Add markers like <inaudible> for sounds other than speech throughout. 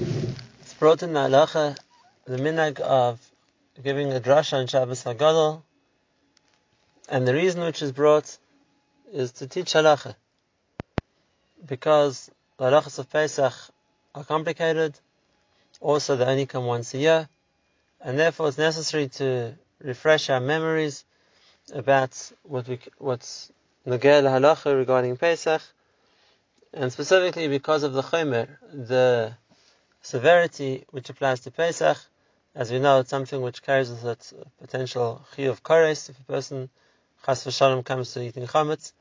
It's brought in the halacha, the minhag of giving a drasha on Shabbos Hagadol, and the reason which is brought is to teach halacha, because the halachas of Pesach are complicated, also they only come once a year, and therefore it's necessary to refresh our memories about what we, what's Nagel halacha regarding Pesach, and specifically because of the chomer, the severity which applies to Pesach. As we know, it's something which carries with it potential of kores if a person chas v'shalom comes to eating chametz,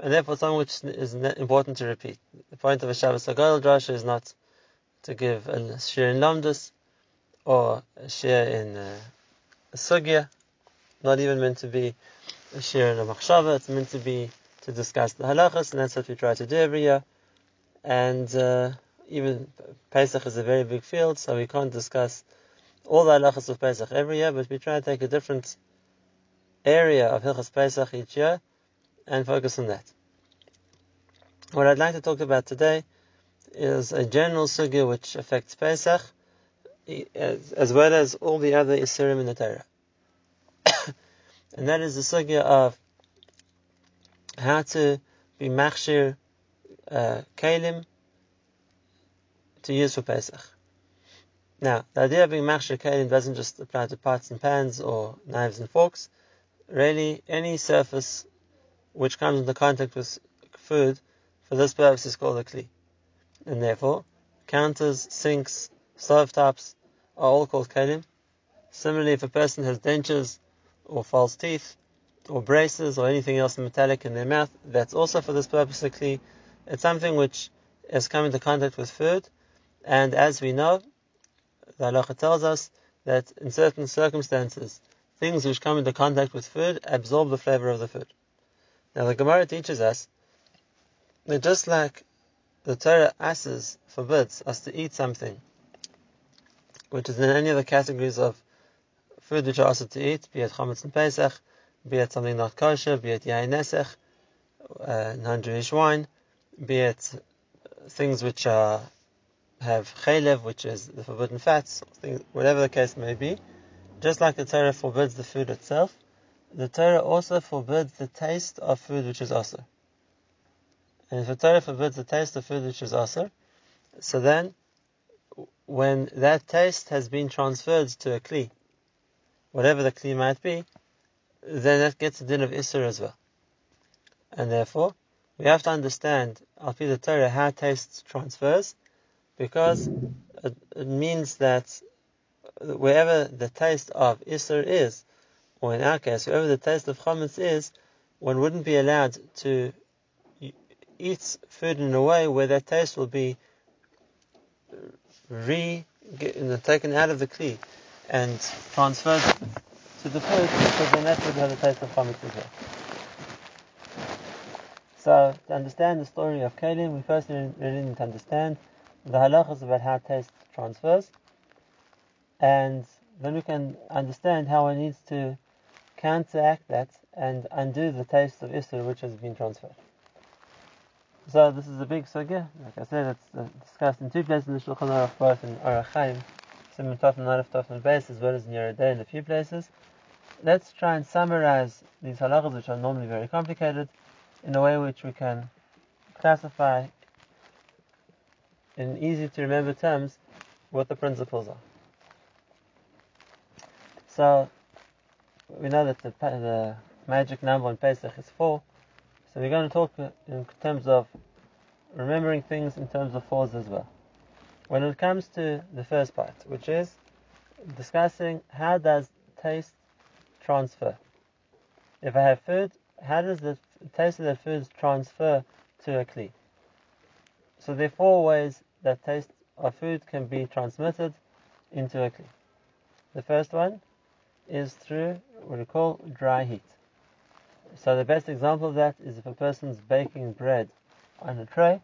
and therefore something which is important to repeat. The point of a Shabbos Hagadol drasha is not to give a shiur in lamdus or a shiur in uh, a sugya, not even meant to be a shiur in a machshava. It's meant to be to discuss the halachas, and that's what we try to do every year. And uh, even Pesach is a very big field, so we can't discuss all the halachas of Pesach every year, but we try to take a different area of Hilchas Pesach each year and focus on that. What I'd like to talk about today is a general sugya which affects Pesach, as, as well as all the other Isurim in the Torah. <coughs> and that is the sugya of how to be machshir uh, keilim to use for Pesach. Now, the idea of being machshir keilim doesn't just apply to pots and pans or knives and forks. Really, any surface which comes into contact with food for this purpose is called a kli. And therefore, counters, sinks, stove tops are all called keilim. Similarly, if a person has dentures or false teeth, or braces or anything else metallic in their mouth, that's also for this purpose a kli. It's something which has come into contact with food, and as we know, the halacha tells us that in certain circumstances, things which come into contact with food absorb the flavor of the food. Now the Gemara teaches us that just like the Torah asks, forbids us to eat something, which is in any of the categories of food which are asked to eat, be it chametz and pesach, be it something not kosher, be it yain uh, non-Jewish wine, be it things which are have chaylev, which is the forbidden fats, things, whatever the case may be. Just like the Torah forbids the food itself, the Torah also forbids the taste of food which is also. And if the Torah forbids the taste of food which is also, so then when that taste has been transferred to a kli, whatever the kli might be, then that gets a din of Isser as well. And therefore, we have to understand, Al the Torah, how taste transfers, because it, means that wherever the taste of Isser is, or in our case, wherever the taste of Chametz is, one wouldn't be allowed to eat food in a way where that taste will be re taken out of the kli and transferred to the food because then that would have a taste of chametz as well. So to understand the story of Keilim, we first really need to understand the halachas about how taste transfers, and then we can understand how one needs to counteract that and undo the taste of Isser which has been transferred. So this is a big sugya. Like I said, it's uh, discussed in two places in the Shulchan Aruch, both in Orach Chaim, Siman Tov and Narif Tov and Beis, as well as in Yoreh De'ah in a few places let's try and summarize these halachas, which are normally very complicated, in a way which we can classify in easy to remember terms what the principles are. So we know that the, the magic number on Pesach is four, so we're going to talk in terms of remembering things in terms of fours as well. When it comes to the first part, which is discussing how does taste transfer. If I have food, how does the taste of that food transfer to a kli? So there are four ways that taste of food can be transmitted into a kli. The first one is through what we call dry heat. So the best example of that is if a person's baking bread on a tray,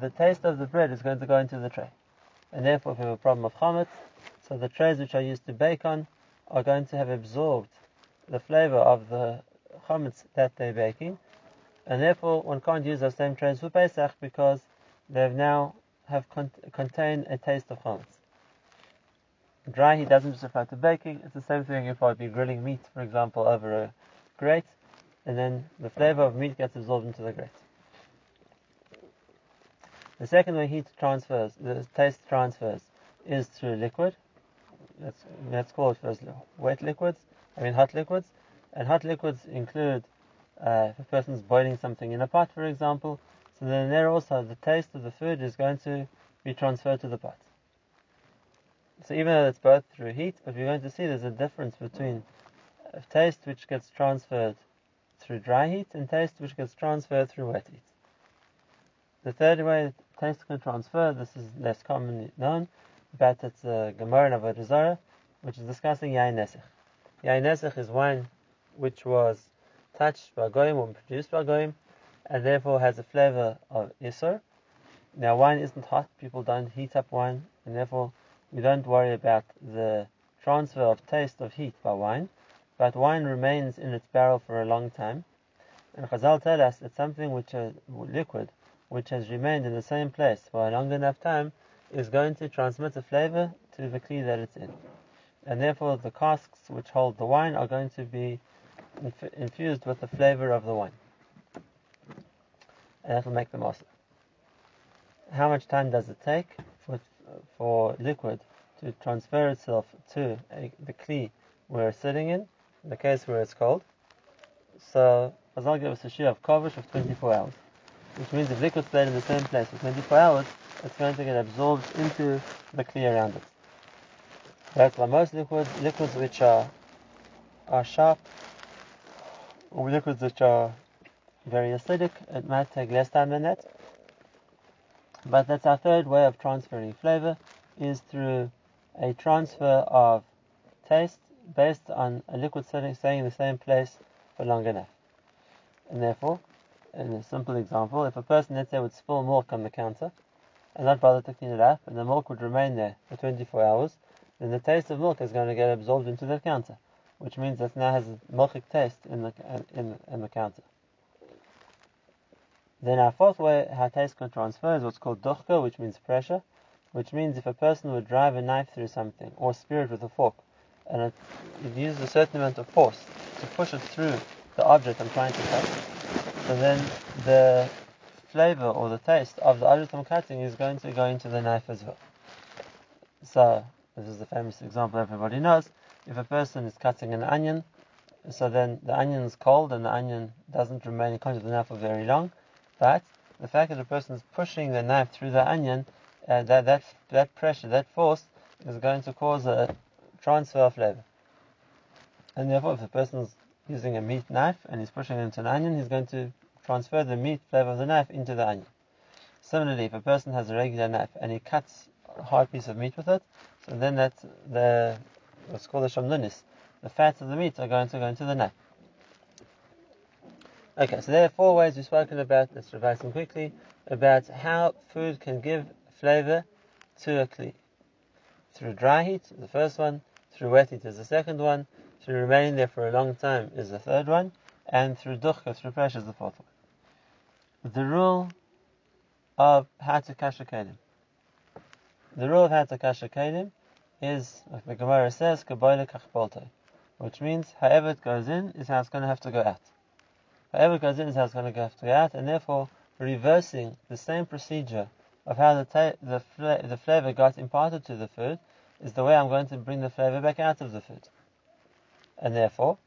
the taste of the bread is going to go into the tray. And therefore, if we have a problem of chametz, so the trays which are used to bake on are going to have absorbed the flavor of the chametz that they're baking, and therefore one can't use those same trays for Pesach because they've now have con- contain a taste of chametz. Dry heat doesn't just apply to baking. It's the same thing if I'd be grilling meat, for example, over a grate, and then the flavor of meat gets absorbed into the grate. The second way heat transfers, the taste transfers, is through liquid. Let's, let's call it first wet liquids, I mean hot liquids. And hot liquids include, uh, if a person's boiling something in a pot, for example, so then there also the taste of the food is going to be transferred to the pot. So even though it's both through heat, but we're going to see there's a difference between taste which gets transferred through dry heat and taste which gets transferred through wet heat. The third way taste can transfer, this is less commonly known, but it's a Gemara of Avodah which is discussing Yain Nesach. Yain Nesach is wine which was touched by Goyim or produced by Goyim, and therefore has a flavor of Isser. Now wine isn't hot, people don't heat up wine, and therefore we don't worry about the transfer of taste of heat by wine, but wine remains in its barrel for a long time. And Chazal tell us that something which is liquid, which has remained in the same place for a long enough time, is going to transmit a flavor to the kli that it's in. And therefore the casks which hold the wine are going to be inf- infused with the flavor of the wine. And that will make the awesome. How much time does it take for for liquid to transfer itself to a, the kli we're sitting in, in the case where it's cold. So Chazal give us a shiur of kavish of 24 hours, which means if liquid stayed in the same place for 24 hours, it's going to get absorbed into the kli around it. That's why most liquids, liquids which are are sharp, or liquids which are very acidic, it might take less time than that. But that's our third way of transferring flavor is through a transfer of taste based on a liquid staying in the same place for long enough. And therefore, in a simple example, if a person, let's say, would spill milk on the counter and not bother to clean it up, and the milk would remain there for 24 hours, then the taste of milk is going to get absorbed into the counter, which means that now has a milky taste in the, in, in the counter. Then our fourth way how taste can transfer is what's called duchka, which means pressure, which means if a person would drive a knife through something or spear it with a fork, and it, it uses a certain amount of force to push it through the object I'm trying to cut, so then the flavor or the taste of the object I'm cutting is going to go into the knife as well. So this is the famous example everybody knows. If a person is cutting an onion, so then the onion is cold and the onion doesn't remain in contact with the knife for very long, but the fact that a person is pushing the knife through the onion, uh, that, that, that pressure, that force, is going to cause a transfer of flavor. And therefore, if the person is using a meat knife and he's pushing it into an onion, he's going to transfer the meat flavor of the knife into the onion. Similarly, if a person has a regular knife and he cuts a hard piece of meat with it, so then that the what's called the shamnunis, the fats of the meat are going to go into the knife. Okay, so there are four ways we've spoken about, let's revise them quickly, about how food can give flavor to a kli. Through dry heat, the first one, through wet heat is the second one, through remaining there for a long time is the third one, and through duchka, through pressure is the fourth one. The rule of how to kasher kelim. The rule of how to kasher kelim is, like the Gemara says, which means however it goes in is how it's going to have to go out. However goes in is how it's going to have to go out, and therefore reversing the same procedure of how the, ta- the, fla- the flavor got imparted to the food is the way I'm going to bring the flavor back out of the food. And therefore,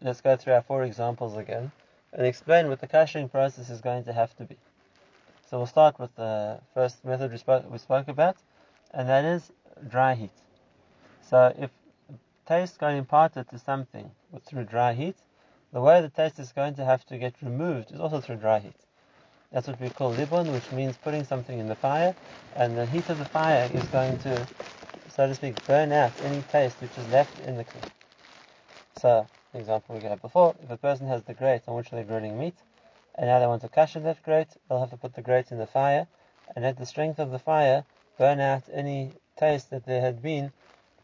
let's go through our four examples again and explain what the kashering process is going to have to be. So we'll start with the first method we spoke, we spoke about, and that is dry heat. So if taste got imparted to something through dry heat, the way the taste is going to have to get removed is also through dry heat. That's what we call libun, which means putting something in the fire, and the heat of the fire is going to, so to speak, burn out any taste which is left in the clay. So, the example we had before, if a person has the grate on which they're grilling meat, and now they want to kasher that grate, they'll have to put the grate in the fire, and let the strength of the fire burn out any taste that there had been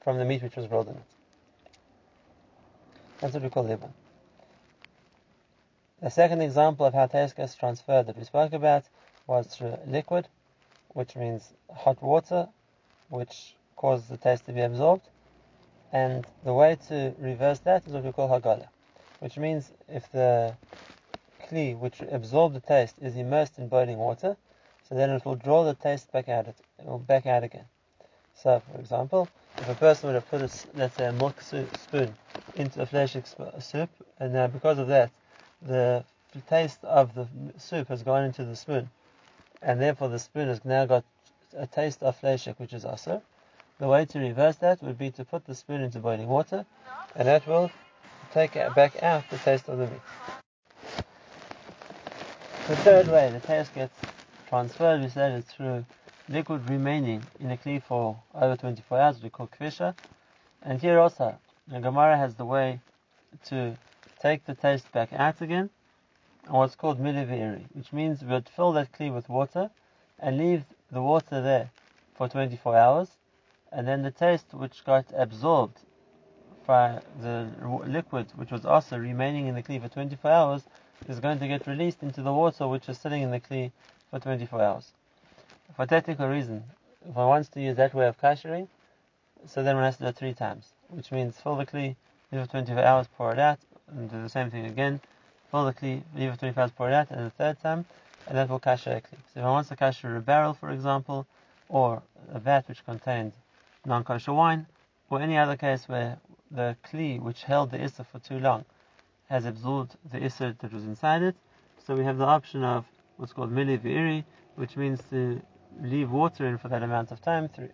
from the meat which was grilled in it. That's what we call libun. The second example of how taste gets transferred that we spoke about was through liquid. which means hot water, which causes the taste to be absorbed. And the way to reverse that is what we call hagala, which means if the kli which absorbed the taste is immersed in boiling water, so then it will draw the taste back out, it will back out again. So, for example, if a person would have put, a, let's say, a milk spoon into a flesh soup, and now because of that, the taste of the soup has gone into the spoon, and therefore the spoon has now got a taste of fleshik, which is also. The way to reverse that would be to put the spoon into boiling water, and that will take back out the taste of the meat. The third way the taste gets transferred, we said, is through liquid remaining in a kli for over 24 hours, we call kvisha. And here also, the Gemara has the way to take the taste back out again, and what's called milui v'irui, which means we would fill that kli with water and leave the water there for 24 hours, and then the taste which got absorbed by the liquid, which was also remaining in the kli for 24 hours, is going to get released into the water which is sitting in the kli for 24 hours. For technical reason, if one wants to use that way of kashering, so then one has to do it three times, which means fill the kli, leave it 24 hours, pour it out, and do the same thing again, fill the kli, leave it 24 hours, pour it out, and the third time, and that will kasher a kli. So if I want to kasher a barrel, for example, or a vat which contained non-kosher wine, or any other case where the kli which held the isser for too long has absorbed the isser that was inside it, so we have the option of what's called milui v'irui, which means to leave water in for that amount of time, three,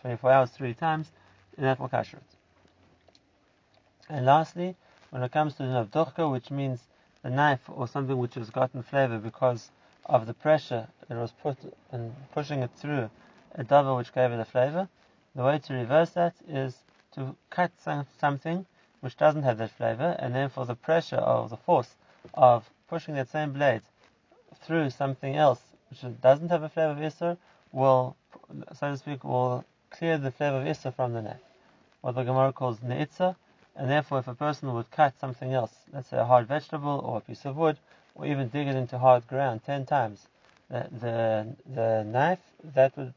24 hours, three times, and that will kasher it. And lastly, when it comes to the navdochka, which means the knife or something which has gotten flavor because of the pressure that was put in pushing it through a davar which gave it a flavor, the way to reverse that is to cut something which doesn't have that flavor, and then for the pressure of the force of pushing that same blade through something else which doesn't have a flavor of Isser, will, so to speak, will clear the flavor of Isser from the knife. What the Gemara calls Ne'itza, and therefore if a person would cut something else, let's say a hard vegetable or a piece of wood, or even dig it into hard ground ten times, the, the, the knife, that would,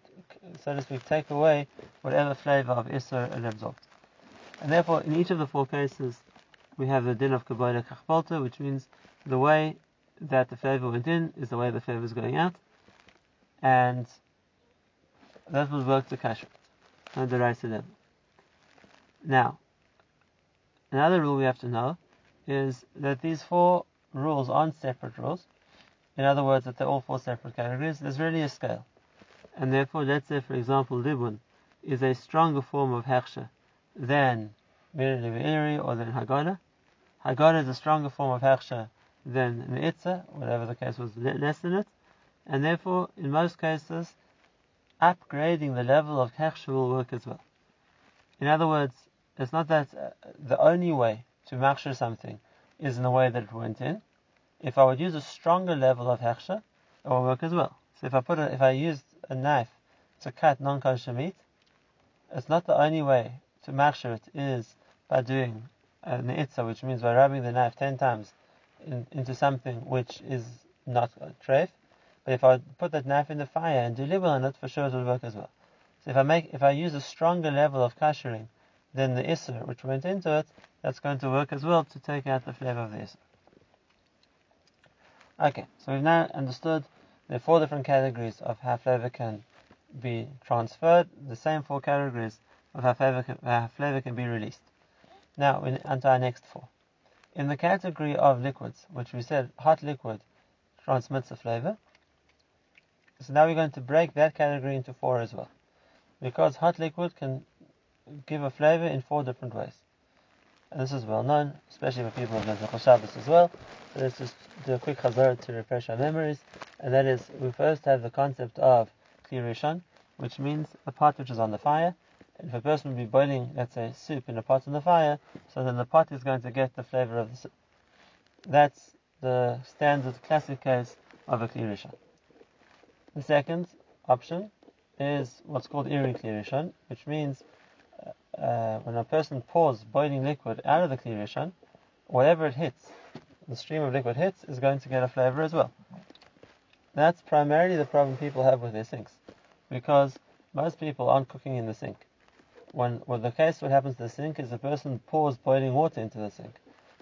so to speak, take away whatever flavor of Isser it absorbed. And therefore, in each of the four cases, we have the din of Kebolo Kach Polto, which means the way that the flavor went in is the way the flavor is going out, and that would work to kasher on the right level. Now, another rule we have to know is that these four rules aren't separate rules. In other words, that they're all four separate categories. There's really a scale. And therefore, let's say, for example, Libun is a stronger form of Hechsher than Mirili or than Hagala. Hagala is a stronger form of Hechsher than Ne'itza, whatever the case was less than it. And therefore, in most cases, upgrading the level of Hechsher will work as well. In other words, it's not that uh, the only way to machshir something is in the way that it went in. If I would use a stronger level of hechsher, it will work as well. So if I put a, if I used a knife to cut non-kosher meat, it's not the only way to machshir it is by doing a ne'itza, which means by rubbing the knife ten times in, into something which is not a treif. But if I put that knife in the fire and do libel on it, for sure it will work as well. So if I make, if I use a stronger level of kashering than the isser which went into it, that's going to work as well to take out the flavor of the. Okay, so we've now understood the four different categories of how flavor can be transferred, the same four categories of how flavor can, how flavor can be released. Now, in, onto our next four. In the category of liquids, which we said hot liquid transmits the flavor, so now we're going to break that category into four as well. Because hot liquid can give a flavor in four different ways. And this is well known, especially for people who have Shabbos as well. So let's just do a quick chazar to refresh our memories. And that is, we first have the concept of klirishon, which means a pot which is on the fire. And if a person would be boiling, let's say, soup in a pot on the fire, so then the pot is going to get the flavor of the soup. That's the standard classic case of a klirishon. The second option is what's called irui klirishon, which means uh, when a person pours boiling liquid out of the klirishon, whatever it hits, the stream of liquid hits, is going to get a flavor as well. That's primarily the problem people have with their sinks. because most people aren't cooking in the sink. When, well, the case what happens to the sink is the person pours boiling water into the sink,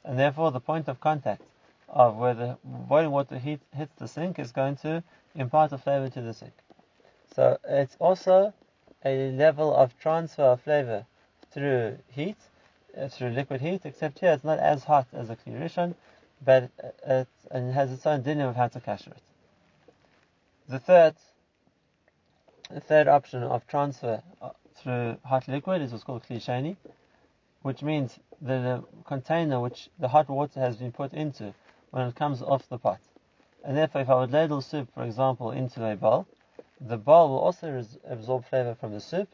and therefore the point of contact of where the boiling water heat hits the sink is going to impart a flavor to the sink. So it's also a level of transfer of flavor through heat, uh, through liquid heat, except here it's not as hot as a Kli but it, and it has its own dinner of how to kasher it. The third, the third option of transfer uh, through hot liquid is what's called Kli which means that the container which the hot water has been put into when it comes off the pot. And therefore, if I would ladle soup, for example, into a bowl, the bowl will also absorb flavor from the soup,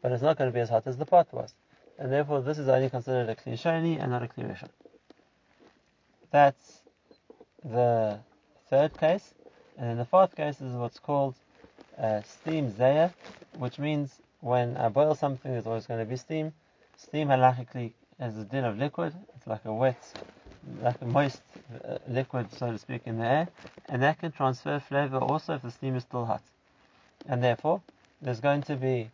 but it's not going to be as hot as the pot was. And therefore, this is only considered a Kli and not a Kli That's the third case. And then the fourth case is what's called uh, steam zaya, which means when I boil something, there's always going to be steam. Steam halachically has a din of liquid. It's like a wet, like a moist uh, liquid, so to speak, in the air, and that can transfer flavor also if the steam is still hot. And therefore, there's going to be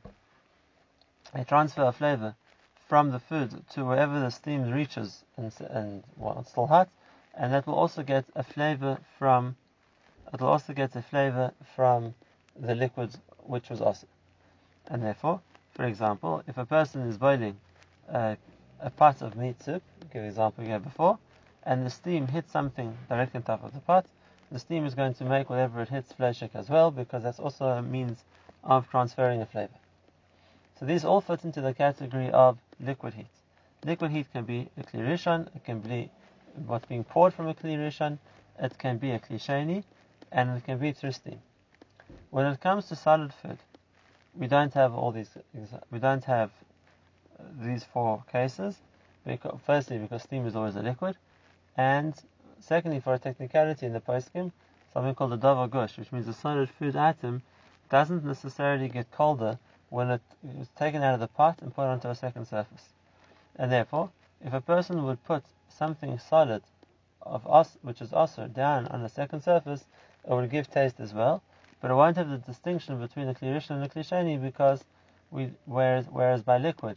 a transfer of flavor from the food to wherever the steam reaches and, and well, it's still hot, and that will also get a flavor from it will also get a flavor from the liquid which was also. And therefore, for example, if a person is boiling uh, a pot of meat soup, give example we had before, and the steam hits something directly on top of the pot, the steam is going to make whatever it hits fleshik as well, because that's also a means of transferring a flavor. So these all fit into the category of liquid heat. Liquid heat can be a klirishon, it can be what's being poured from a klirishon, it can be a klisheni, and it can be through steam. When it comes to solid food, we don't have all these. We don't have uh, these four cases. Because, firstly, because steam is always a liquid, and secondly, for a technicality in the poskim, something called a davar gush, which means a solid food item doesn't necessarily get colder when it is taken out of the pot and put onto a second surface. And therefore, if a person would put something solid of us, which is also down on a second surface, it would give taste as well, but it won't have the distinction between the klirishan and the klisheni because we, whereas, whereas by liquid,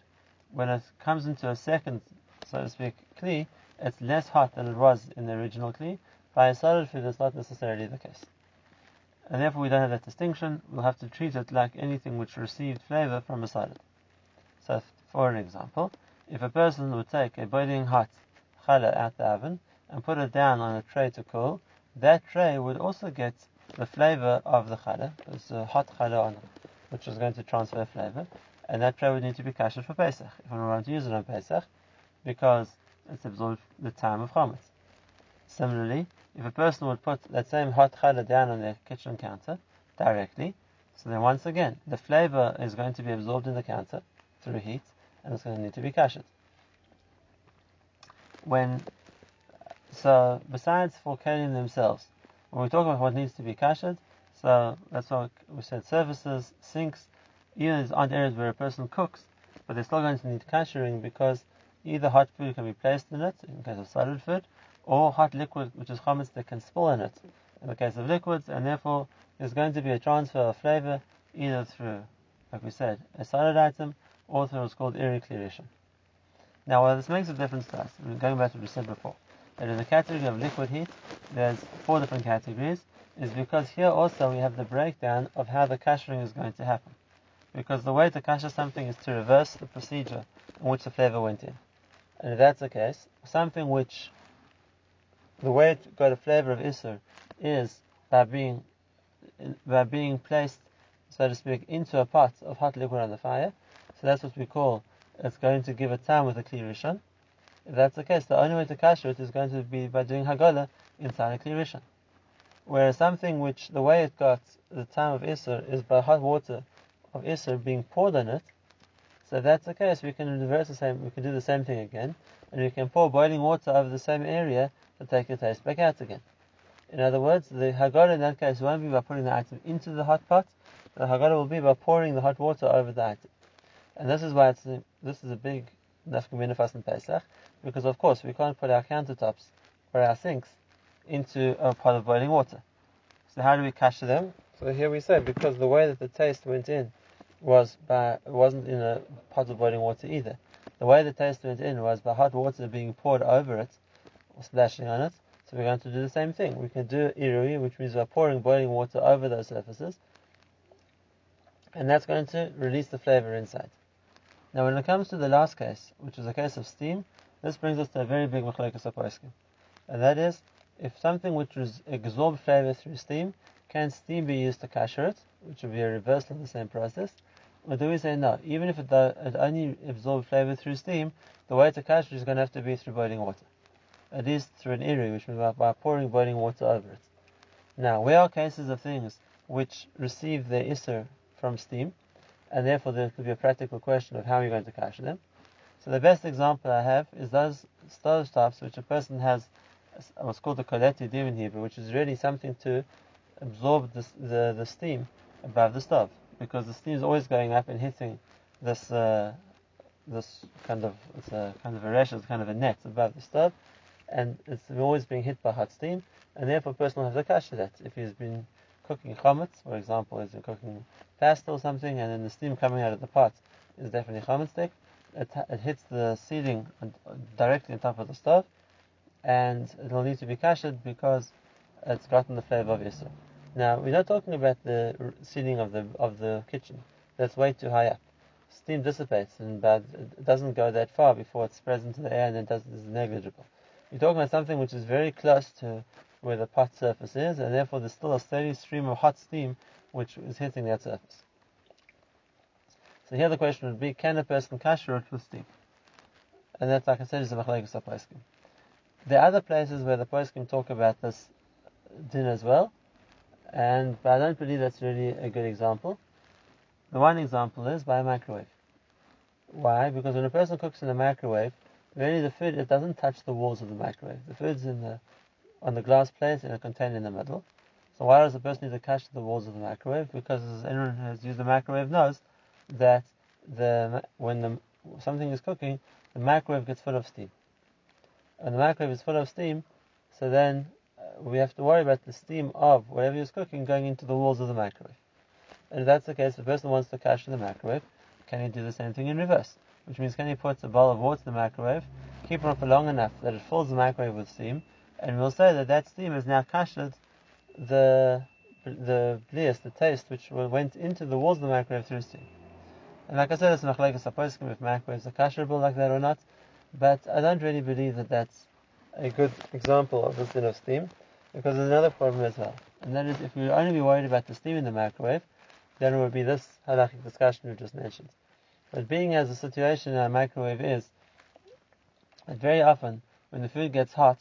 when it comes into a second, so to speak, kli, it's less hot than it was in the original kli. By a solid food, that's not necessarily the case. And therefore we don't have that distinction. We'll have to treat it like anything which received flavor from a solid. So, for an example, if a person would take a boiling hot challah out the oven and put it down on a tray to cool, that tray would also get the flavor of the challah. There's a uh, hot challah on it, which is going to transfer flavor, and that tray would need to be kasher for Pesach if we want to use it on Pesach, because it's absorbed the time of chametz. Similarly, if a person would put that same hot challah down on their kitchen counter directly, so then once again the flavor is going to be absorbed in the counter through heat, and it's going to need to be kashed. When so besides for kelim themselves, when we talk about what needs to be kashed, so that's why we said services, sinks, even these aren't areas where a person cooks, but they're still going to need kashering because either hot food can be placed in it in case of solid food, or hot liquid, which is chametz that can spill in it in the case of liquids, and therefore there's going to be a transfer of flavor either through, like we said, a solid item or through what's called irricleration. Now, while this makes a difference to us, going back to what we said before, that in the category of liquid heat, there's four different categories, is because here also we have the breakdown of how the kashering is going to happen. Because the way to kasher something is to reverse the procedure in which the flavor went in. And if that's the case, something which the way to got a flavor of Isser is by being by being placed, so to speak, into a pot of hot liquid on the fire. So that's what we call it's going to give a time with a kli rishon. If that's the case, the only way to kasher it is going to be by doing Hagala inside a kli rishon. Whereas something which the way it got the time of Isser is by hot water of Isser being poured on it. So if that's the case, we can reverse the same, we can do the same thing again, and we can pour boiling water over the same area to take the taste back out again. In other words, the Hagala in that case won't be by putting the item into the hot pot, the Hagala will be by pouring the hot water over the item. And this is why it's this is a big nafkamina fast and Pesach, because of course we can't put our countertops or our sinks into a pot of boiling water. So how do we cash them? So here we say because the way that the taste went in was by wasn't in a pot of boiling water either. The way the taste went in was by hot water being poured over it splashing on it. So we're going to do the same thing. We can do irui, which means we're pouring boiling water over those surfaces, and that's going to release the flavor inside. Now, when it comes to the last case, which is a case of steam, this brings us to a very big machlokas apoiskim, and that is if something which absorbs flavor through steam, can steam be used to kasher it, which would be a reversal of the same process? Or do we say no? Even if it, do, it only absorbs flavor through steam, the way to kasher is going to have to be through boiling water. At least through an irui, which means by, pouring boiling water over it. Now, where are cases of things which receive their isser from steam, and therefore there could be a practical question of how you're going to kasher them? So the best example I have is those stove tops which a person has what's called the kolet adim in Hebrew, which is really something to absorb the, the, the steam above the stove, because the steam is always going up and hitting this uh, this kind of it's a kind of a rash, it's kind of a net above the stove, and it's always being hit by hot steam, and therefore a person will have to cash that. If he's been cooking chametz, for example, he's been cooking pasta or something, and then the steam coming out of the pot is definitely chametz stick, it, it hits the ceiling uh, directly on top of the stove, and it will need to be kashed because it's gotten the flavor of Yisra. Now, we're not talking about the ceiling of the of the kitchen. That's way too high up. Steam dissipates, and but it doesn't go that far before it spreads into the air and then does, is negligible. You're talking about something which is very close to where the pot surface is, and therefore there's still a steady stream of hot steam which is hitting that surface. So here the question would be, can a person kasher it with steam? And that, like I said, is a machlekes poskim. There are other places where the poskim talk about this din as well, and but I don't believe that's really a good example. The one example is by a microwave. Why? Because when a person cooks in a microwave, really the food it doesn't touch the walls of the microwave. The food's in the on the glass plate in a container in the middle. So why does the person need to touch the walls of the microwave? Because as anyone who has used the microwave knows that the when the, something is cooking, the microwave gets full of steam. And the microwave is full of steam, so then uh, we have to worry about the steam of whatever is cooking going into the walls of the microwave. And if that's the case, the person wants to cache the microwave, can he do the same thing in reverse? Which means can he put a bowl of water in the microwave, keep it on for long enough that it fills the microwave with steam, and we'll say that that steam has now cached the the blias, the taste which went into the walls of the microwave through steam. And like I said, it's machlekes aposkim if microwaves are kasherable like that or not. But I don't really believe that that's a good example of the sin of steam, because there's another problem as well. And that is, if we would only be worried about the steam in the microwave, then it would be this halachic discussion we just mentioned. But being as the situation in a microwave is, that very often, when the food gets hot,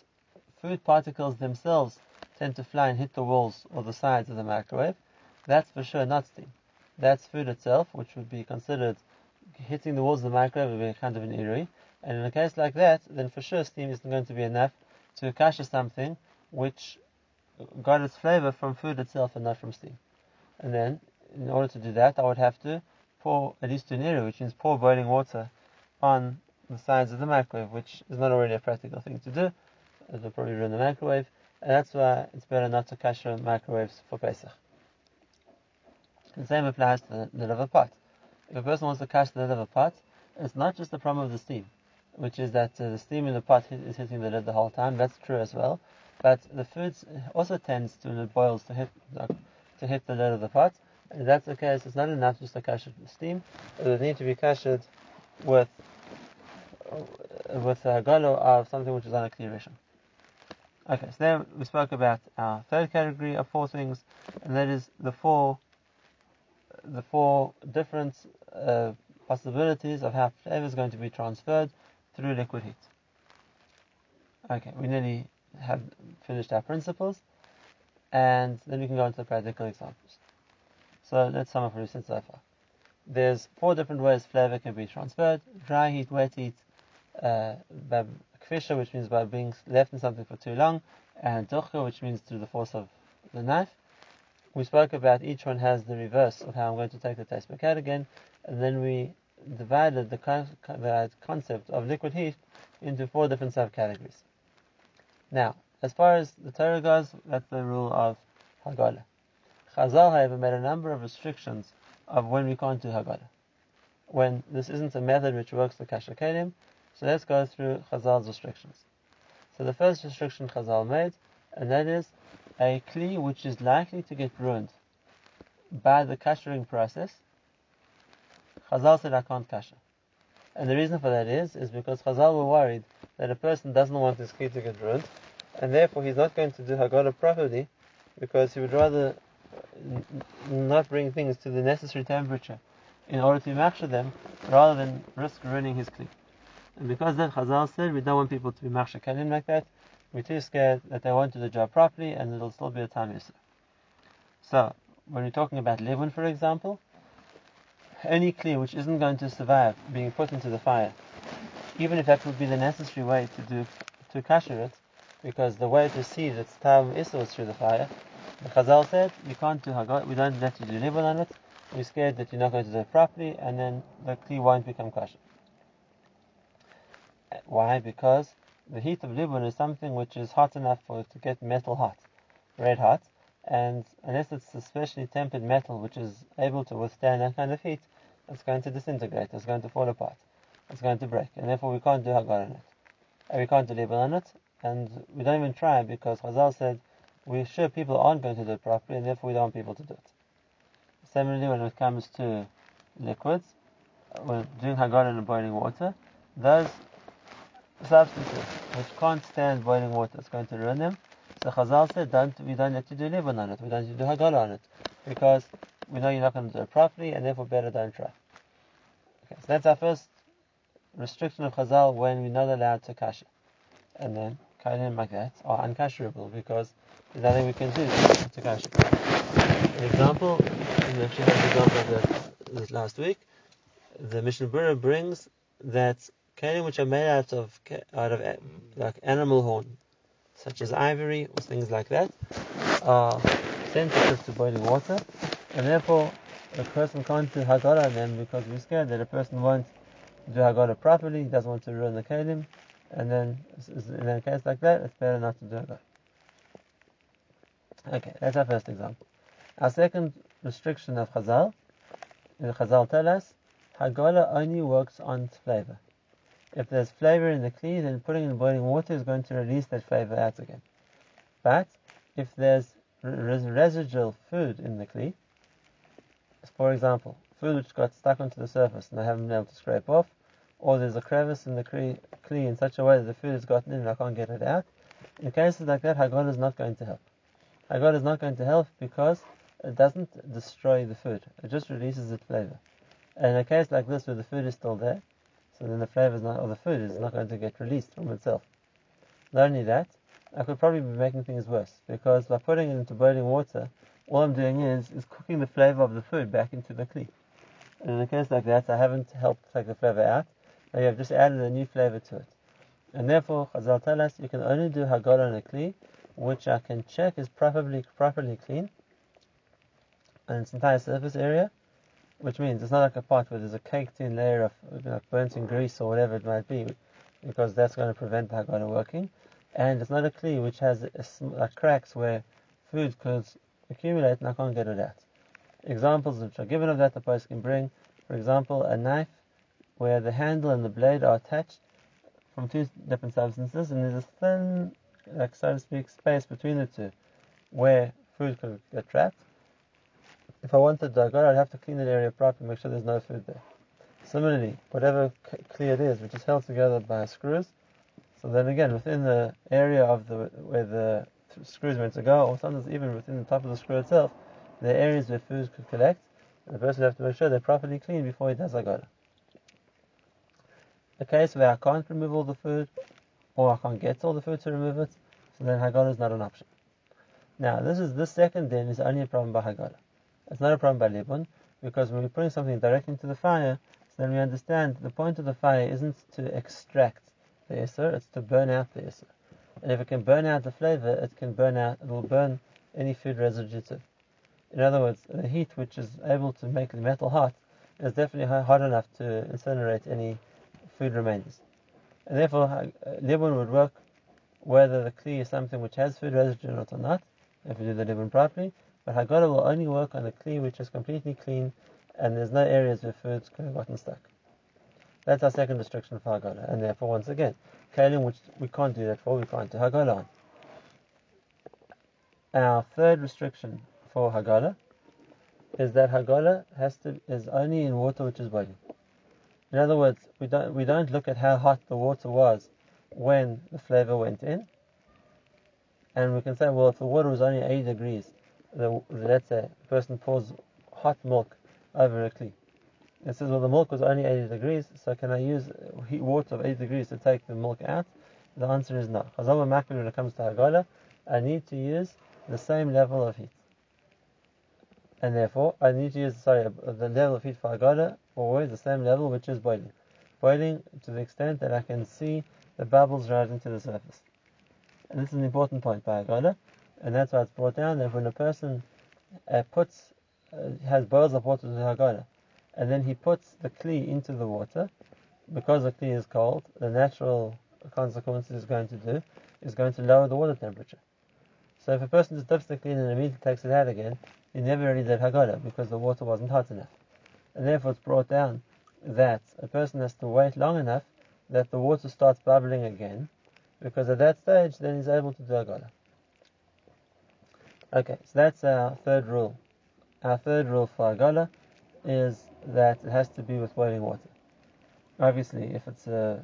food particles themselves tend to fly and hit the walls or the sides of the microwave. That's for sure not steam that's food itself, which would be considered hitting the walls of the microwave would be kind of an irui. And in a case like that, then for sure steam isn't going to be enough to kasher something which got its flavor from food itself and not from steam. And then, in order to do that, I would have to pour an irui, which means pour boiling water on the sides of the microwave, which is not already a practical thing to do. It will probably ruin the microwave, and that's why it's better not to kasher microwaves for Pesach. The same applies to the a pot. If a person wants to catch the a pot, it's not just the problem of the steam, which is that uh, the steam in the pot is hitting the lid the whole time. That's true as well. But the food also tends to, when it boils, to hit to hit the lid of the pot. If that's the case, it's not enough just to catch it with steam. It would need to be cashed with with a galo of something which is on a clear Okay, so then we spoke about our third category of four things, and that is the four the four different uh, possibilities of how flavor is going to be transferred through liquid heat. Okay, we nearly have finished our principles, and then we can go into the practical examples. So let's sum up what we said so far. There's four different ways flavor can be transferred: dry heat, wet heat, uh, which means by being left in something for too long, and duchka, which means through the force of the knife we spoke about each one has the reverse of how I'm going to take the taste back out again, and then we divided the, the concept of liquid heat into four different subcategories. Now, as far as the Torah goes, that's the rule of Hagala. Chazal, however, made a number of restrictions of when we can't do Hagala. When this isn't a method which works the Kasher Kelim, so let's go through Chazal's restrictions. So the first restriction Chazal made, and that is a Kli which is likely to get ruined by the kashering process. Chazal said, I can't kasher. And the reason for that is, is because Chazal were worried that a person doesn't want his Kli to get ruined, and therefore he's not going to do Hagala properly because he would rather not bring things to the necessary temperature in order to maksha them rather than risk ruining his kli. And because then Chazal said we don't want people to be maksha keilim like that, we're too scared that they won't do the job properly and it'll still be a time issue. So, when we're talking about levin, for example, any kli which isn't going to survive being put into the fire, even if that would be the necessary way to do to kasher it, because the way to see that tam issa was through the fire, the Chazal said, you can't do Haggah, we don't let you do on it, we're scared that you're not going to do it properly, and then the Kli won't become kosher. Why? Because the heat of Libel is something which is hot enough for it to get metal hot, red hot, and unless it's especially tempered metal which is able to withstand that kind of heat, it's going to disintegrate, it's going to fall apart, it's going to break, and therefore we can't do Haggah on it. And we can't do on it, and we don't even try because Chazal said we're sure people aren't going to do it properly, and therefore we don't want people to do it. Similarly, when it comes to liquids, when doing Hagala in boiling water, those substances which can't stand boiling water, it's going to ruin them. So Chazal said, don't, we don't let you do Levin on it, we don't you do Hagala on it, because we know you're not going to do it properly, and therefore better don't try. Okay, so that's our first restriction of Chazal when we're not allowed to kasher. And then, kainim like that are unkasherable because nothing we can do to cash An example, we had an example of that this last week. The Mishnah Berurah brings that keilim which are made out of out of eh, like animal horn, such as ivory or things like that, are sensitive to boiling water, and therefore a person can't do Hagala on them because we're scared that a person won't do Hagala properly, he doesn't want to ruin the keilim, and then in a case like that, it's better not to do Hagala. Okay, that's our first example. Our second restriction of Chazal, the Chazal tell us, Hagala only works on flavor. If there's flavor in the kli, then putting in boiling water is going to release that flavor out again. But if there's res- residual food in the kli, for example, food which got stuck onto the surface and I haven't been able to scrape off, or there's a crevice in the kli, in such a way that the food has gotten in and I can't get it out, in cases like that, Hagala is not going to help. Hagala is not going to help because it doesn't destroy the food. It just releases its flavor. And in a case like this where the food is still there, so then the flavor is not, or the food is not going to get released from itself. Not only that, I could probably be making things worse because by putting it into boiling water, all I'm doing is, is cooking the flavor of the food back into the kli. And in a case like that, I haven't helped take the flavor out, I have just added a new flavor to it. And therefore, Chazal tell us you can only do Hagala on a kli which I can check is properly properly clean and its entire surface area, which means it's not like a pot where there's a caked in layer of burnt in grease or whatever it might be, because that's going to prevent the hagala working. And it's not a kli which has a cracks where food could accumulate and I can't get it out. Examples which are given of that the post can bring, for example, a knife where the handle and the blade are attached from two different substances and there's a thin like so to speak, space between the two where food could get trapped. If I wanted to go, I'd have to clean that area properly, make sure there's no food there. Similarly, whatever kli it is, which is held together by screws, so then again, within the area of the where the screws meant to go, or sometimes even within the top of the screw itself, are areas where food could collect, the person would have to make sure they're properly clean before he does Hagala. A case where I can't remove all the food, or I can't get all the food to remove it, so then Hagala is not an option. Now, this is this second din is only a problem by Hagala. It's not a problem by Libun, because when we're putting something directly into the fire, so then we understand the point of the fire isn't to extract the Isser, it's to burn out the Isser. And if it can burn out the flavor, it can burn out, it will burn any food residue. In other words, the heat which is able to make the metal hot is definitely hot enough to incinerate any food remains. And therefore, uh, Libun would work whether the kli is something which has food residue in it or not, if we do the libun properly, But Hagala will only work on the Kli which is completely clean and there's no areas where food's gotten stuck. That's our second restriction for Hagala. And therefore, once again, Keilim, which we can't do that for, we can't do Hagala on. Our third restriction for Hagala is that Hagala has to is only in water which is boiling. In other words, we don't we don't look at how hot the water was when the flavor went in, and we can say, well, if the water was only 80 degrees, the, let's say a person pours hot milk over a kli. It says, well, the milk was only 80 degrees, so can I use heat water of 80 degrees to take the milk out? The answer is no. Chazama Chazal when it comes to Hagala, I need to use the same level of heat. And therefore, I need to use, sorry, the level of heat for Hagala, always the same level, which is boiling. Boiling to the extent that I can see the bubbles rising to the surface. And this is an important point by Hagala, and that's why it's brought down that when a person uh, puts, uh, has boils of water to Hagala, and then he puts the kli into the water, because the kli is cold, the natural consequence is going to do is going to lower the water temperature. So if a person just dips the kli and immediately takes it out again, he never really did Hagala because the water wasn't hot enough. And therefore it's brought down that a person has to wait long enough that the water starts bubbling again, because at that stage then he's able to do Hagala. Okay, so that's our third rule. Our third rule for Hagala is that it has to be with boiling water. Obviously, if it's a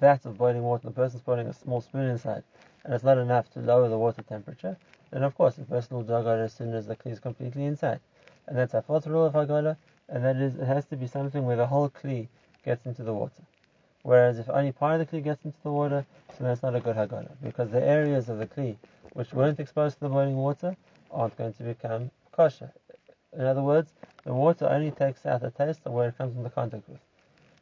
vat of boiling water, the person's putting a small spoon inside, and it's not enough to lower the water temperature, then of course the person will do Hagala as soon as the kli is completely inside. And that's our fourth rule of Hagala, and that is it has to be something where the whole kli gets into the water. Whereas if only part of the kli gets into the water, then that's not a good Hagala, because the areas of the kli which weren't exposed to the boiling water aren't going to become kosher. In other words, the water only takes out the taste of where it comes into contact with.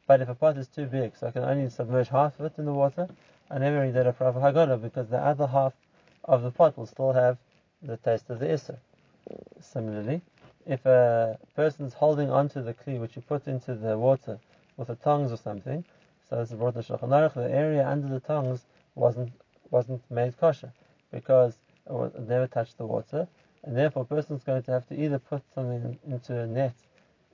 But if a pot is too big, so I can only submerge half of it in the water, I never really did a proper Hagala because the other half of the pot will still have the taste of the Isser. Similarly, if a person's holding onto the kli which you put into the water with the tongs or something, so this is brought to Shulchan Aruch, the area under the tongs wasn't wasn't made kosher because it, was, it never touched the water, and therefore a person's going to have to either put something into a net,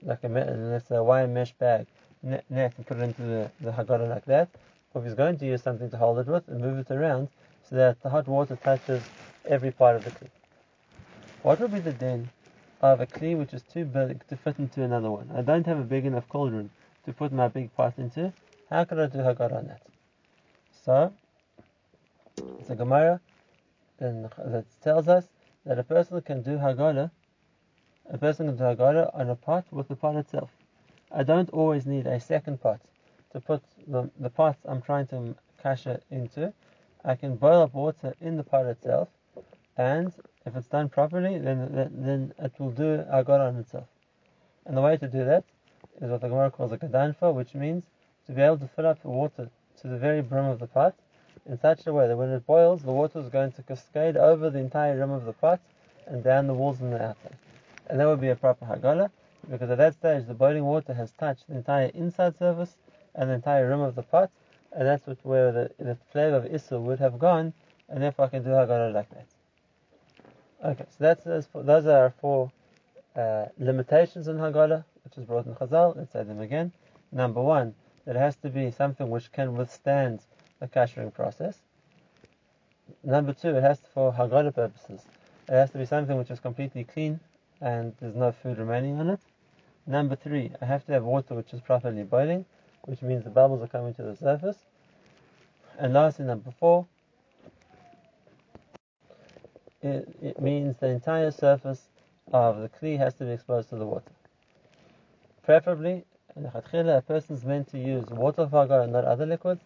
like a let's say a wire mesh bag net, net and put it into the, the Hagala like that, or if he's going to use something to hold it with and move it around so that the hot water touches every part of the kli. What would be the din of a kli which is too big to fit into another one? I don't have a big enough cauldron to put my big pot into. How could I do Hagala on that? So, it's a Gemara that tells us that a person can do Hagala, a person can do Hagala on a pot with the pot itself. I don't always need a second pot to put the, the pot I'm trying to kasha into. I can boil up water in the pot itself, and if it's done properly, then then it will do Hagala on itself. And the way to do that is what the Gemara calls a kadanfa, which means to be able to fill up the water to the very brim of the pot in such a way that when it boils, the water is going to cascade over the entire rim of the pot and down the walls and the outside. And that would be a proper hagala, because at that stage the boiling water has touched the entire inside surface and the entire rim of the pot, and that's where the, the flavor of Issa would have gone, and therefore I can do hagala like that. Okay, so that's those are our four uh, limitations in hagala, which is brought in Chazal. Let's say them again. Number one, that it has to be something which can withstand the kashering process. Number two, it has to, for Hagala purposes, it has to be something which is completely clean and there's no food remaining on it. Number three, I have to have water which is properly boiling, which means the bubbles are coming to the surface. And lastly, number four, it, it means the entire surface of the kli has to be exposed to the water. Preferably, in the Khatchilah a person is meant to use water for and not other liquids,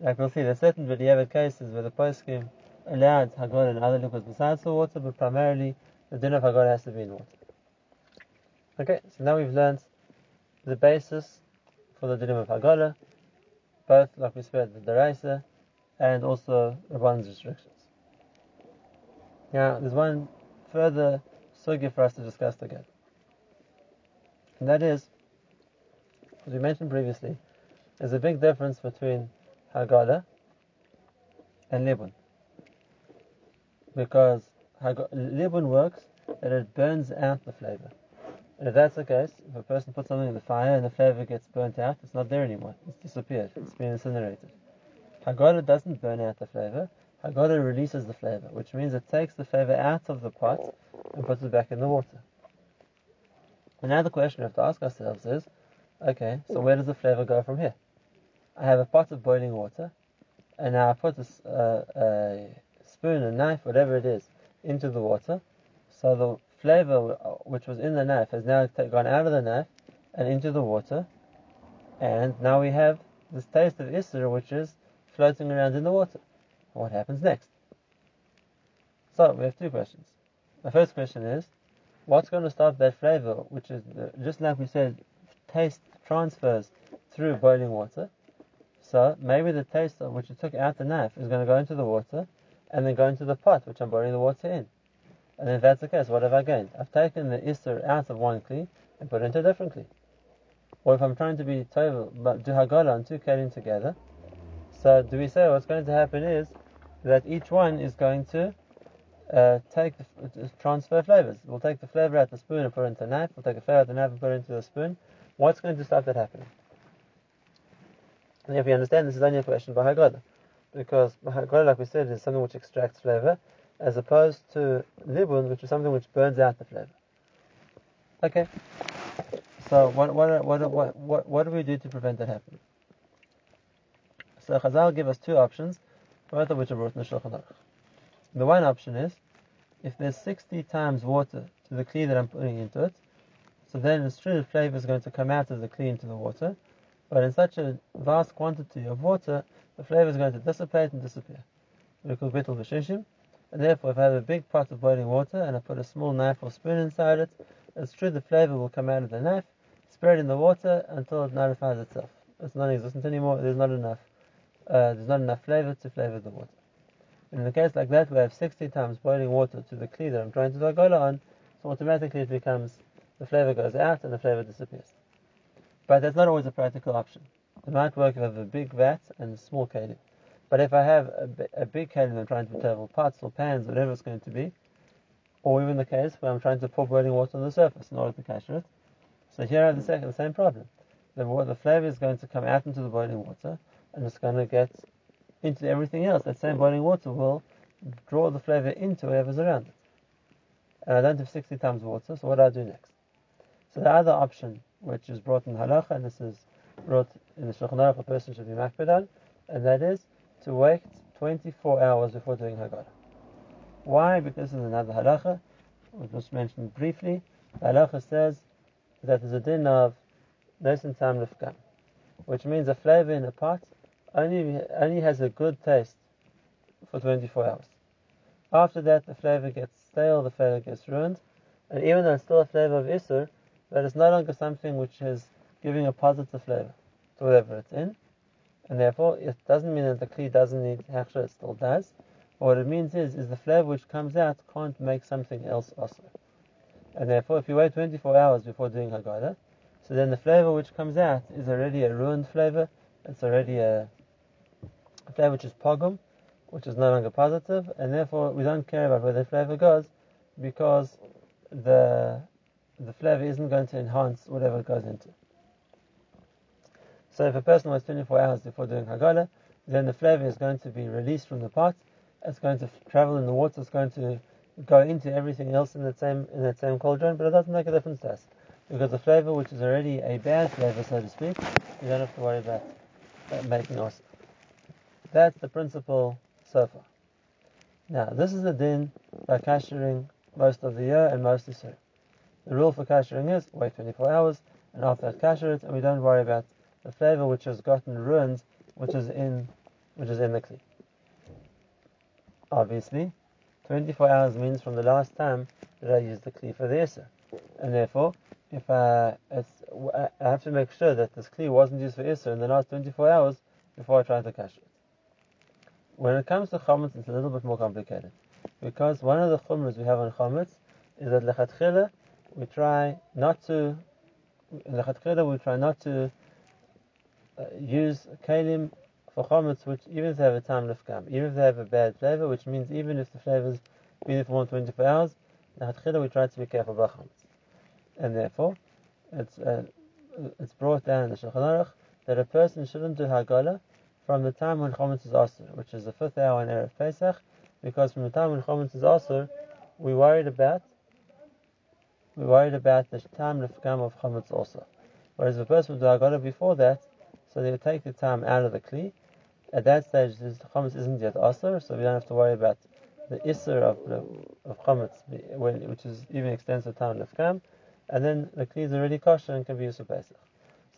like we'll see, there's certain B'diavad cases where the poskim allowed Hagala and other liquids besides the water, but primarily the din of Hagala has to be in water. Okay, so now we've learned the basis for the din of Hagala, both, like we said, the Daraisa and also Rabban's restrictions. Now, there's one further sugya for us to discuss together. And that is, as we mentioned previously, there's a big difference between Hagala and Libun. Because Libun works that it burns out the flavor. And if that's the case, if a person puts something in the fire and the flavor gets burnt out, it's not there anymore. It's disappeared. It's been incinerated. Hagala doesn't burn out the flavor. Hagala releases the flavor, which means it takes the flavor out of the pot and puts it back in the water. And now the question we have to ask ourselves is, okay, so where does the flavor go from here? I have a pot of boiling water, and now I put a, uh, a spoon, a knife, whatever it is, into the water. So the flavor uh, which was in the knife has now gone out of the knife and into the water, and now we have this taste of Isser which is floating around in the water. What happens next? So we have two questions. The first question is, what's going to stop that flavor, which is the, just like we said, taste transfers through boiling water. So maybe the taste of which you took out the knife is going to go into the water and then go into the pot which I'm boiling the water in. And if that's the case, what have I gained? I've taken the Isser out of one kli and put it into a different kli. Or if I'm trying to be tovel, but do hagala and two kelim together, so do we say what's going to happen is that each one is going to uh, take the, uh, transfer flavors. We'll take the flavor out the spoon and put it into the knife. We'll take the flavor out the knife and put it into the spoon. What's going to stop that happening? And if you understand, this is only a question by Hagala. Because Hagala, like we said, is something which extracts flavor, as opposed to Libun, which is something which burns out the flavor. Okay. So what what what what what, what do we do to prevent that happening? So Chazal give us two options, both of which are brought in the Shulchan Aruch. The one option is, if there's 60 times water to the kli that I'm putting into it, so then the true the flavor is going to come out of the kli into the water, but in such a vast quantity of water, the flavor is going to dissipate and disappear. We call betel v'shishim, and therefore, if I have a big pot of boiling water and I put a small knife or spoon inside it, it's true the flavor will come out of the knife, spread in the water until it nullifies itself. It's non-existent anymore. There's not enough. Uh, there's not enough flavor to flavor the water. In a case like that, we have 60 times boiling water to the kli that I'm trying to do a on, so automatically it becomes, the flavor goes out and the flavor disappears. But that's not always a practical option. It might work if I have a big vat and a small kelim. But if I have a, a big kelim I'm trying to several pots or pans, whatever it's going to be, or even the case where I'm trying to pour boiling water on the surface in order to capture it, so here I have the, second, the same problem. The, water, the flavor is going to come out into the boiling water, and it's going to get into everything else. That same boiling water will draw the flavor into whatever's around it. And I don't have 60 times water, so what do I do next? So the other option, which is brought in halacha, and this is brought in the Shulchan Aruch, a person should be makbid and that is to wait 24 hours before doing Hagala. Why? Because is another halacha, which was mentioned briefly. The halacha says that there's a din of nosen tam lifkam, which means a flavor in a pot only only has a good taste for 24 hours. After that, the flavor gets stale, the flavor gets ruined, and even though it's still a flavor of Isser, but it's no longer something which is giving a positive flavor to whatever it's in, and therefore it doesn't mean that the kli doesn't need hechsher, it still does. But what it means is, is the flavor which comes out can't make something else also. And therefore, if you wait 24 hours before doing Hagala, so then the flavor which comes out is already a ruined flavor, it's already a flavor which is pogum, which is no longer positive, and therefore we don't care about where the flavor goes because the the flavor isn't going to enhance whatever it goes into. So if a person waits 24 hours before doing Hagala, then the flavor is going to be released from the pot, it's going to travel in the water, it's going to go into everything else in that same in that same cauldron, but it doesn't make a difference to us. Because the flavor which is already a bad flavor, so to speak, you don't have to worry about, making awesome. That's the principle so far. Now, this is the din by kashering most of the year and most is The rule for kashering is wait 24 hours and after that kasher it, and we don't worry about the flavor which has gotten ruined, which is in which is in the kli. Obviously, 24 hours means from the last time that I used the kli for the. And therefore, if I, I have to make sure that this kli wasn't used for Isser in the last 24 hours before I try to kasher. When it comes to chametz, it's a little bit more complicated. Because one of the chumras we have on chametz is that lechatchila we try not to lechatchila we try not to uh, use kalim for chametz, which even if they have a tam lefkam, even if they have a bad flavor, which means even if the flavor's been there for more than 24 hours, Now, we try to be careful about chametz, and therefore, it's uh, it's brought down in the Shulchan Aruch that a person shouldn't do hagala from the time when chametz is asur, which is the fifth hour in erev Pesach, because from the time when chametz is asur, we worried about we worried about the time of chametz also. Whereas the person do hagala before that, so they would take the time out of the kli. At that stage, the chametz isn't yet asur, so we don't have to worry about the isser of of chametz, which is even extends the time lefkam, and then the kli is already kosher and can be used for Pesach.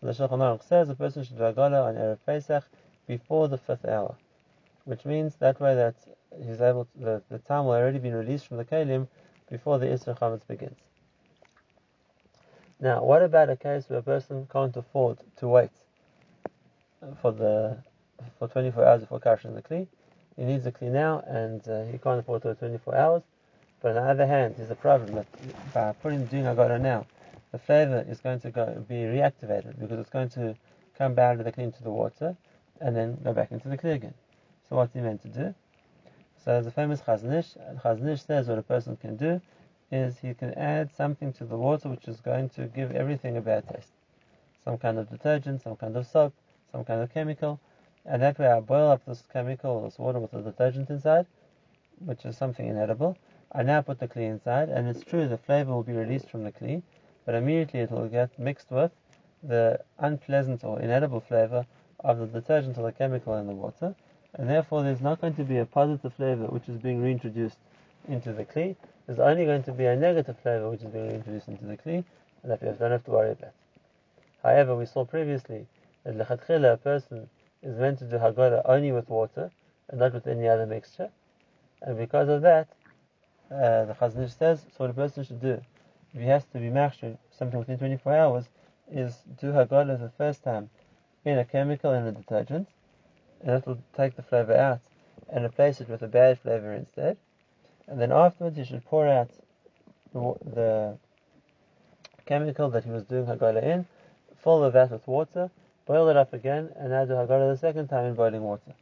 So the Shulchan Aruch says a person should do hagala on erev Pesach before the fifth hour, which means that way that he's able to, the, the time will already been released from the kalim before the chametz begins. Now, what about a case where a person can't afford to wait for the for 24 hours before kashing the kli? He needs a kli now, and uh, he can't afford to wait 24 hours. But on the other hand, there's a problem that by putting doing agora now, the flavor is going to go be reactivated because it's going to come back of the kli into the water and then go back into the kli again. So what's he meant to do? So there's a famous Chazon Ish. Chazon Ish says what a person can do is he can add something to the water which is going to give everything a bad taste. Some kind of detergent, some kind of soap, some kind of chemical. And that way I boil up this chemical, this water with the detergent inside, which is something inedible. I now put the kli inside, and it's true the flavor will be released from the kli, but immediately it will get mixed with the unpleasant or inedible flavor of the detergent or the chemical in the water, and therefore there's not going to be a positive flavor which is being reintroduced into the kli. There's only going to be a negative flavor which is being reintroduced into the kli, and that we don't have to worry about. However, we saw previously that lechatchila a person is meant to do hagala only with water and not with any other mixture, and because of that, uh, the Chazon Ish says, so what a person should do, if he has to be machshir something within 24 hours, is do hagala the first time in a chemical and a detergent, and it will take the flavor out and replace it with a bad flavor instead. And then afterwards, you should pour out the, the chemical that he was doing hagala in, fill the vat with water, boil it up again, and now do hagala the second time in boiling water.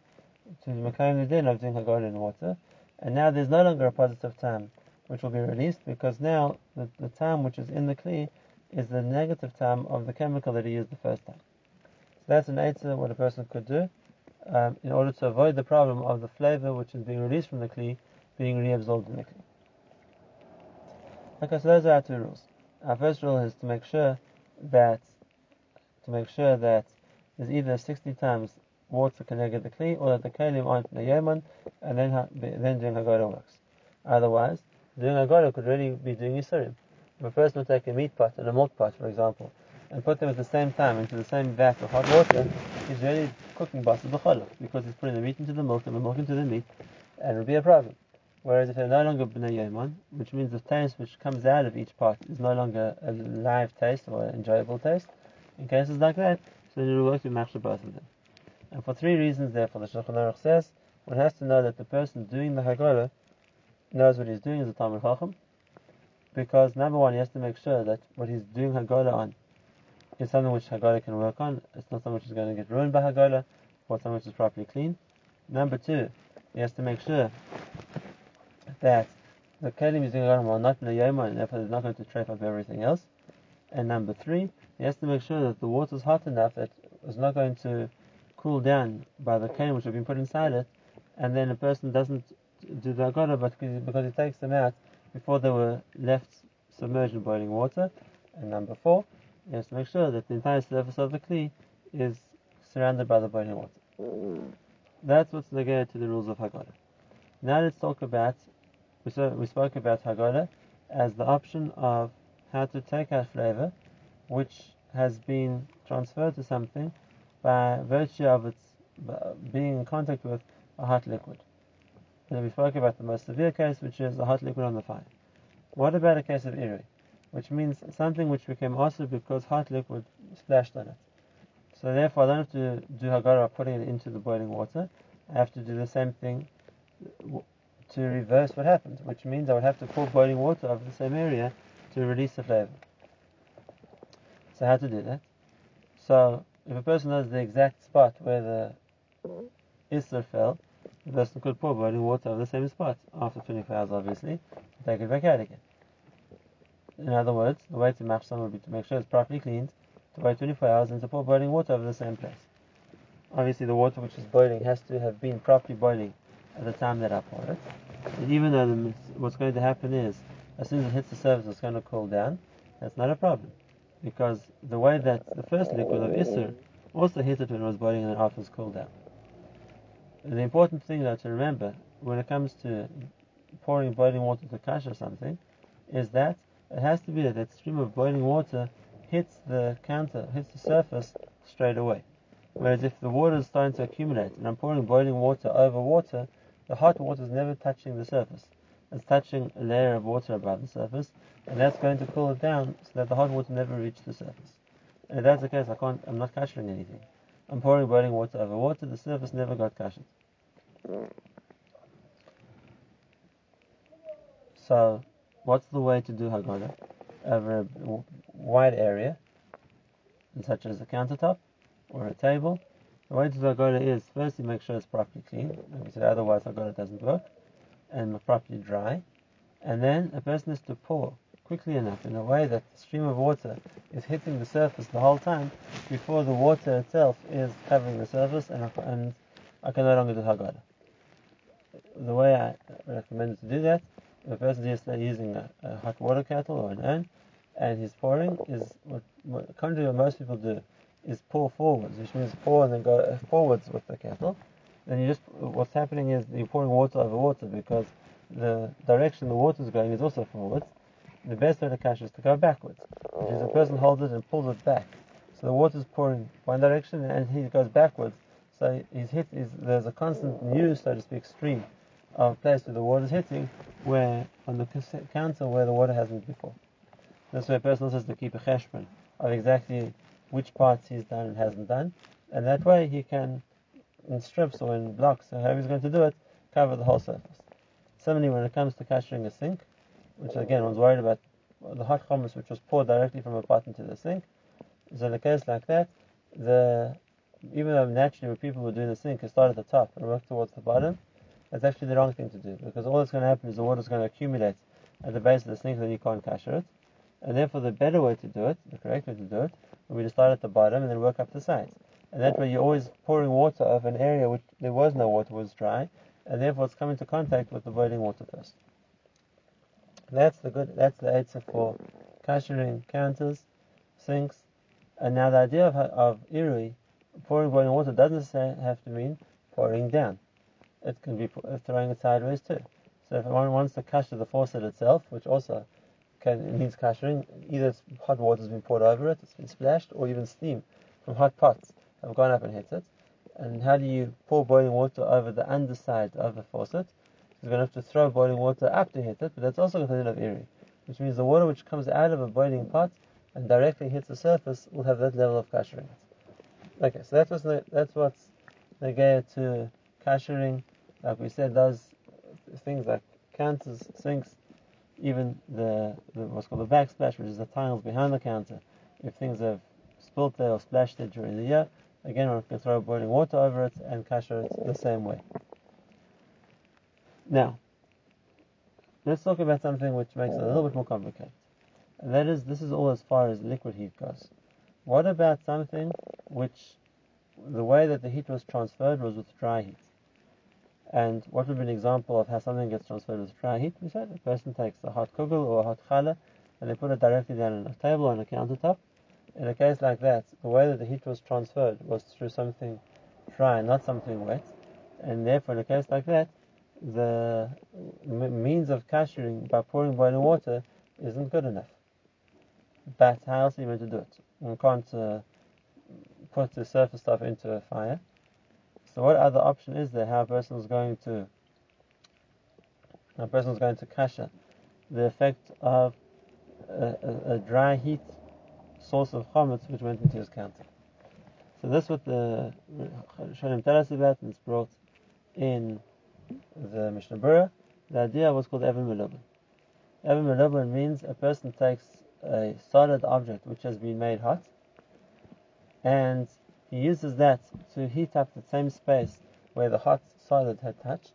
To the Makayim din of doing hagala in water, and now there's no longer a positive time which will be released because now the, the time which is in the kli is the negative time of the chemical that he used the first time. That's an answer what a person could do um, in order to avoid the problem of the flavor which is being released from the kli being reabsorbed in the kli. Okay, so those are our two rules. Our first rule is to make sure that to make sure that there's either 60 times water can negate the kli, or that the kalim aren't nayaman, and then then doing hagala works. Otherwise, doing hagala could really be doing yisurim. If a person would take a meat pot and a milk pot, for example, and put them at the same time into the same vat of hot water, he's really cooking basar b'cholov, because he's putting the meat into the milk and the milk into the meat, and it would be a problem. Whereas if they're no longer b'nei yaman, which means the taste which comes out of each pot is no longer a live taste or an enjoyable taste, in cases like that, so then it will work to match both of them. And for three reasons, therefore, the Shulchan Aruch says one has to know that the person doing the Hagala knows what he's doing as a Talmud Chacham, because number one, he has to make sure that what he's doing Hagala on is something which Hagala can work on. It's not something which is going to get ruined by Hagala, or something which is properly clean. Number two, he has to make sure that the kelim doing Hagala are not in a yoma, and therefore they're not going to trap up everything else. And number three, he has to make sure that the water is hot enough that it's not going to cool down by the cane which have been put inside it, and then a person doesn't do the but because he takes them out before they were left submerged in boiling water. And number four, he has to make sure that the entire surface of the kli is surrounded by the boiling water. That's what's negated to the rules of Hagala. Now let's talk about, we, we spoke about Hagala as the option of how to take out flavor which has been transferred to something by virtue of its uh, being in contact with a hot liquid. And we spoke about the most severe case, which is a hot liquid on the fire. What about a case of irui, which means something which became also because hot liquid splashed on it. So therefore, I don't have to do hagala putting it into the boiling water. I have to do the same thing to reverse what happened, which means I would have to pour boiling water over the same area to release the flavor. So how to do that? So if a person knows the exact spot where the Isser fell, the person could pour boiling water over the same spot after 24 hours, obviously, and take it back out again. In other words, the way to match some would be to make sure it's properly cleaned, to wait 24 hours, and to pour boiling water over the same place. Obviously, the water which is boiling has to have been properly boiling at the time that I pour it. And even though the, what's going to happen is, as soon as it hits the surface, it's going to cool down. That's not a problem, because the way that the first liquid of Isser also hit it when it was boiling and then after it's cooled down. The important thing though to remember when it comes to pouring boiling water to kash or something is that it has to be that that stream of boiling water hits the counter, hits the surface straight away. Whereas if the water is starting to accumulate and I'm pouring boiling water over water, the hot water is never touching the surface. It's touching a layer of water above the surface, and that's going to cool it down so that the hot water never reaches the surface. And if that's the case, I can't, I'm not kashering anything. I'm pouring boiling water over water, the surface never got kashed. So, what's the way to do Hagala over a wide area, such as a countertop or a table? The way to do Hagala is first you make sure it's properly clean, like we said, otherwise Hagala doesn't work, and properly dry. And then a person has to pour quickly enough in a way that the stream of water is hitting the surface the whole time before the water itself is covering the surface and, and I can no longer do Hagala. The way I recommend to do that, a person is using a, a, hot water kettle or an urn and he's pouring, is what, what contrary what most people do is pour forwards, which means pour and then go uh, forwards with the kettle. Then you just what's happening is you're pouring water over water because the direction the water is going is also forwards, the best way to catch is to go backwards, which is a person holds it and pulls it back. So the water is pouring one direction and he goes backwards. So he's hit, he's, there's a constant new, so to speak, stream of place where the water is hitting, where on the counter where the water hasn't before. That's way a person also has to keep a cheshbon of exactly which parts he's done and hasn't done, and that way he can, in strips or in blocks, or however he's going to do it, cover the whole surface. Similarly, when it comes to kashering a sink, which again one's worried about the hot hummus which was poured directly from a pot into the sink. So in a case like that, the even though naturally when people were doing the sink, it start at the top and work towards the bottom, that's actually the wrong thing to do because all that's going to happen is the water is going to accumulate at the base of the sink, and then you can't kasher it. And therefore, the better way to do it, the correct way to do it, would be to start at the bottom and then work up the sides. And that way, you're always pouring water over an area which there was no water, was dry, and therefore it's coming into contact with the boiling water first. That's the good. That's the answer for kashering counters, sinks, and now the idea of of irui, pouring boiling water doesn't have to mean pouring down. It can be uh, throwing it sideways too. So if one wants to kasher the faucet itself, which also can means kashering, either hot water has been poured over it, it's been splashed, or even steam from hot pots have gone up and hit it. And how do you pour boiling water over the underside of the faucet? You're going to have to throw boiling water up to hit it, but that's also considered of irui, which means the water which comes out of a boiling pot and directly hits the surface will have that level of kashering. Okay, so that's what's that's what's negaya to kashering. Like we said, those things like counters, sinks, even the, the what's called the backsplash, which is the tiles behind the counter. If things have spilt there or splashed there during the year, again one can throw boiling water over it and kasher it the same way. Now, let's talk about something which makes it a little bit more complicated. And that is, this is all as far as liquid heat goes. What about something which the way that the heat was transferred was with dry heat? And what would be an example of how something gets transferred dry heat? We said a person takes a hot kugel or a hot challah and they put it directly down on a table or on a countertop. In a case like that, the way that the heat was transferred was through something dry, not something wet. And therefore, in a case like that, the means of kashering by pouring boiling water isn't good enough. But how else are you meant to do it? One can't uh, put the surface stuff into a fire. So what other option is there? How a person is going to a person is going to kasher the effect of a, a, a, dry heat source of chametz which went into his counter. So this is what the Shalim tell us about, and it's brought in the Mishnah Berurah, the idea was called Evan Melubin. Evan Melubin means a person takes a solid object which has been made hot and he uses that to heat up the same space where the hot solid had touched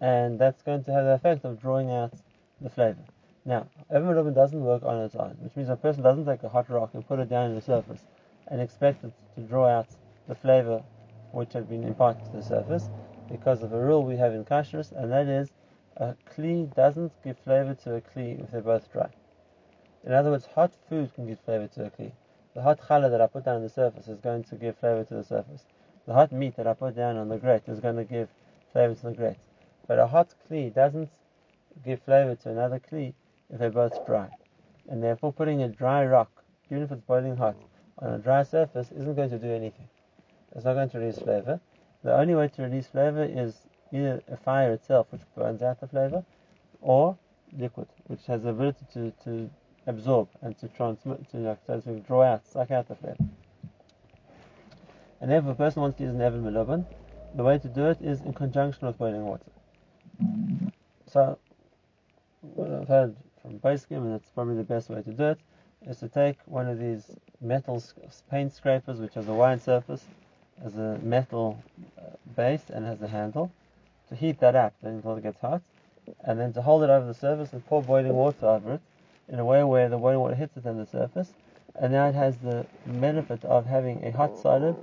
and that's going to have the effect of drawing out the flavor. Now, Melubin doesn't work on its own, which means a person doesn't take a hot rock and put it down on the surface and expect it to draw out the flavor which had been imparted to the surface, because of a rule we have in kashrus, and that is a kli doesn't give flavor to a kli if they're both dry. In other words, hot food can give flavor to a kli. The hot challah that I put down on the surface is going to give flavor to the surface. The hot meat that I put down on the grate is going to give flavor to the grate. But a hot kli doesn't give flavor to another kli if they're both dry. And therefore putting a dry rock, even if it's boiling hot, on a dry surface isn't going to do anything. It's not going to release flavor. The only way to release flavor is either a fire itself, which burns out the flavor, or liquid, which has the ability to, to absorb and to transmit, to, like, so to draw out, suck out the flavor. And if a person wants to use an Evan Melubin, the way to do it is in conjunction with boiling water. So, what I've heard from poskim, and that's probably the best way to do it, is to take one of these metal paint scrapers, which has a wide surface, has a metal uh, base, and has a handle, to heat that up until it gets hot, and then to hold it over the surface and pour boiling water over it in a way where the boiling water hits it on the surface, and now it has the benefit of having a hot solid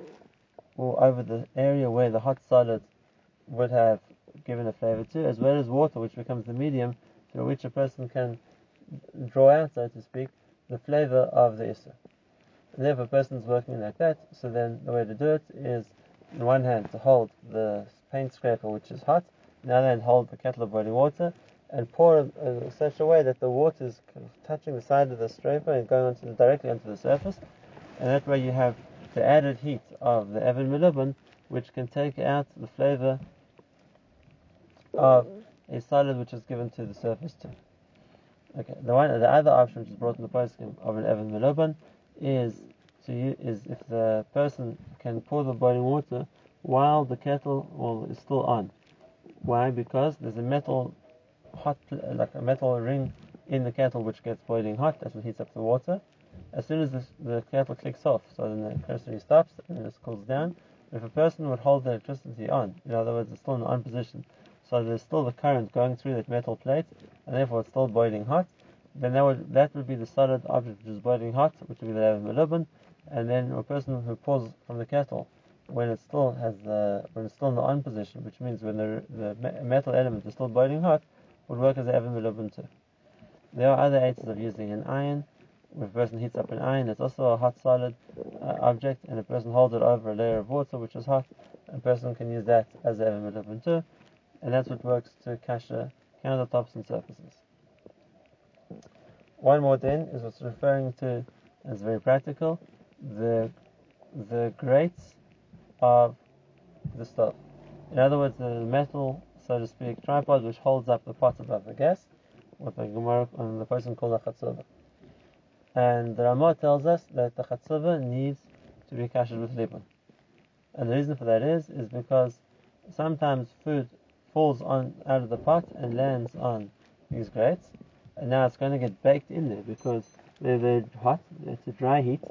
or over the area where the hot solid would have given a flavor to, as well as water, which becomes the medium through which a person can draw out, so to speak, the flavor of the Isser. And if a person is working like that, so then the way to do it is, in one hand, to hold the paint scraper, which is hot, in the other hand, hold the kettle of boiling water, and pour in such a way that the water is touching the side of the scraper and going onto the, directly onto the surface. And that way you have the added heat of the Evan Melubin, which can take out the flavor of a solid which is given to the surface too. Okay, the one, the other option which is brought in the poskim of an Evan Melubin is to use, is if the person can pour the boiling water while the kettle well, is still on. Why? Because there's a metal hot, like a metal ring in the kettle which gets boiling hot. That's what heats up the water. As soon as the, the kettle clicks off, so then the electricity stops and it cools down. If a person would hold the electricity on, in other words, it's still in the on position, so there's still the current going through that metal plate, and therefore it's still boiling hot, then that would that would be the solid object which is boiling hot, which would be the melubin, and then a person who pulls from the kettle when it still has the when it's still in the on position, which means when the the metal element is still boiling hot, would work as an evan melubin too. There are other aids of using an iron. If a person heats up an iron, it's also a hot solid uh, object, and a person holds it over a layer of water which is hot, a person can use that as an evan melubin too and that's what works to kasha countertops and surfaces. One more then is what's referring to as very practical, the the grates of the stove. In other words, the metal, so to speak, tripod which holds up the pot above the gas, what the Gemara and the person called a chatzova. And the Ramah tells us that the chatzova needs to be kashed with libun. And the reason for that is, is because sometimes food falls on out of the pot and lands on these grates, and now it's going to get baked in there because they're, they're hot. It's a dry heat,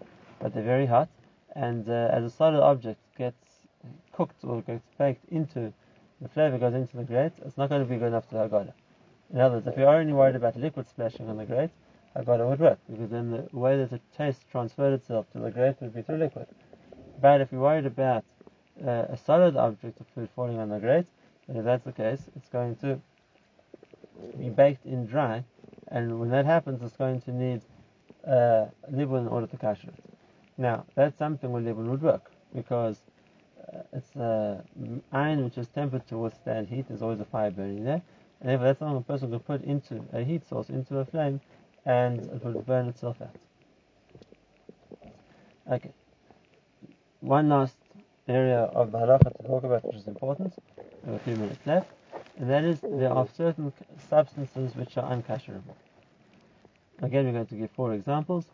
but they're very hot, and uh, as a solid object gets cooked or gets baked into the flavor goes into the grate, it's not going to be good enough to Hagala. In other words, if you're only worried about liquid splashing on the grate, Hagala would work because then the way that the taste transferred itself to the grate would be through liquid. But if you're worried about uh, a solid object of food falling on the grate, and if that's the case, it's going to be baked in dry, and when that happens, it's going to need uh, libun in order to kasher it. Now, that's something where libun would work, because it's uh, iron which is tempered to withstand heat, there's always a fire burning there, and if that's something a person could put into a heat source, into a flame, and it would burn itself out. Okay. One last area of the halacha to talk about which is important. We have a few minutes left, and that is there are certain substances which are unkasherable. Again, we're going to give four examples.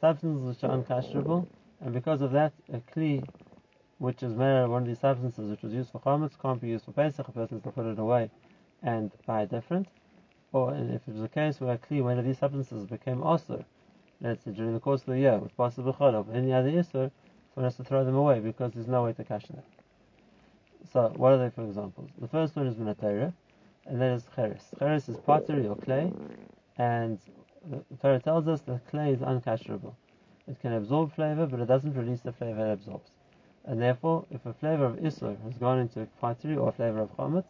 Substances which are unkasherable, and because of that, a kli which is made out of one of these substances which was used for chametz can't be used for Pesach. A person has to put it away and buy different. Or if it was a case where kli, one of these substances became also, let's say during the course of the year, with possible of any other isur, one has to throw them away because there's no way to cash them. So, what are they for examples? The first one is Minatera, and that is Cheres. Cheres is pottery or clay, And the Torah tells us that clay is uncasherable. It can absorb flavor, but it doesn't release the flavor it absorbs. And therefore, if a flavor of Isur has gone into Fatiri or a flavor of Chometz,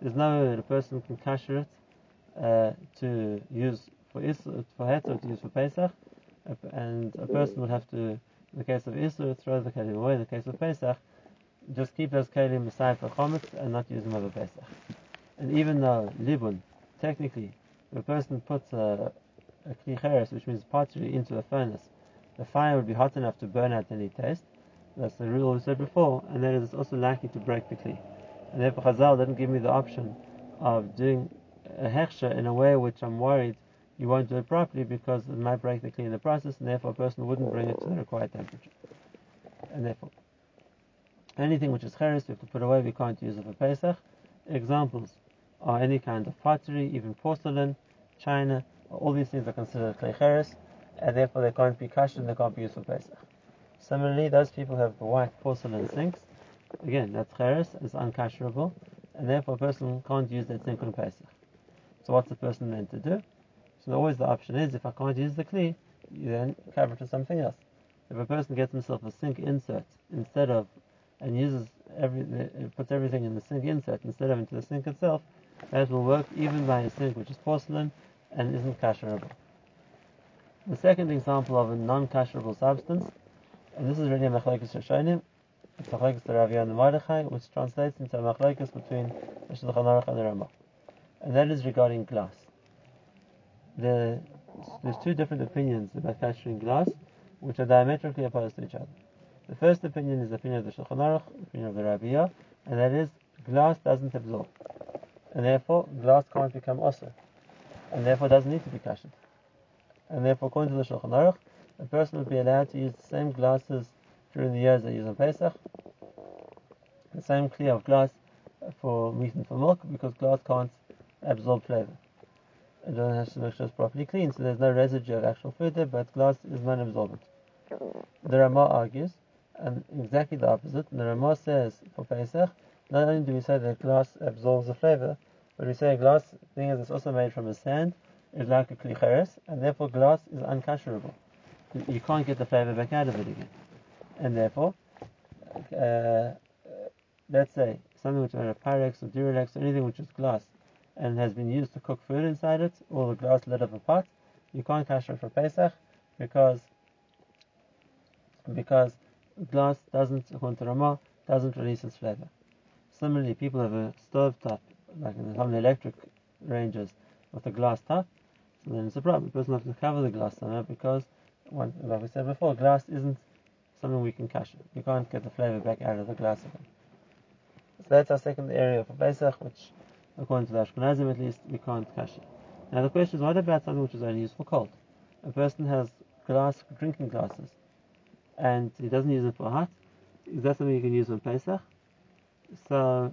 there's no way that a person can kasher it uh, to use for Isur, for Het or to use for Pesach, and a person would have to, in the case of Isur, throw the kelim away. In the case of Pesach, just keep those kelim aside for Chometz and not use them over Pesach. And even though Libun, technically, if a person puts a, a kli which means pottery, into a furnace, the fire would be hot enough to burn out any taste. That's the rule we said before, and that is also likely to break the kli. And therefore Chazal didn't give me the option of doing a hechsher in a way which I'm worried you won't do it properly because it might break the kli in the process, and therefore a person wouldn't bring it to the required temperature. And therefore, anything which is cheres we have to put away, we can't use it for Pesach. Examples are any kind of pottery, even porcelain, china, all these things are considered clay cheres, and therefore they can't be kashed and they can't be used for Pesach. Similarly, those people who have the white porcelain sinks, again, that's cheres, it's uncasherable, and therefore a person can't use that sink on Pesach. So what's the person meant to do? So always the option is, if I can't use the kli, you then cover it with something else. If a person gets himself a sink insert instead of, and uses every, puts everything in the sink insert instead of into the sink itself, that will work even by a sink which is porcelain and isn't kasherable. The second example of a non-kasherable substance and this is really a machlekes Rishonim. It's machlekes the Rav Yonah Mordechai, which translates into a machlekes between the Shulchan Aruch and the Ramah, and that is regarding glass. The, there's two different opinions about kashering glass, which are diametrically opposed to each other. The first opinion is the opinion of the Shulchan Aruch, the opinion of the Rabbiya, and that is glass doesn't absorb, and therefore glass can't become osir, and therefore doesn't need to be kashed. And therefore, according to the Shulchan Aruch, a person would be allowed to use the same glasses during the years they use on Pesach, the same clear of glass for meat and for milk, because glass can't absorb flavor. It doesn't have to make sure it's properly clean, so there's no residue of actual food there, but glass is non-absorbent. The Ramah argues, and exactly the opposite. The Ramah says for Pesach, not only do we say that glass absorbs the flavor, but we say glass, being as it's also made from a sand, is like a klicheres, and therefore glass is uncasherable you can't get the flavor back out of it again. And therefore, uh, let's say something which is a Pyrex or Duralex or anything which is glass and has been used to cook food inside it, or the glass lid of a pot, you can't cash it for Pesach because because glass doesn't, according to Ramah, doesn't release its flavor. Similarly, people have a stove top, like in some electric ranges, with a glass top, so then it's a problem. The person has to cover the glass somehow because like we said before, glass isn't something we can cash. You can't get the flavor back out of the glass again. So that's our second area for Pesach, which, according to the Ashkenazim at least, we can't cash. Now the question is, what about something which is only used for cold? A person has glass drinking glasses, and he doesn't use it for hot. Is that something you can use on Pesach? So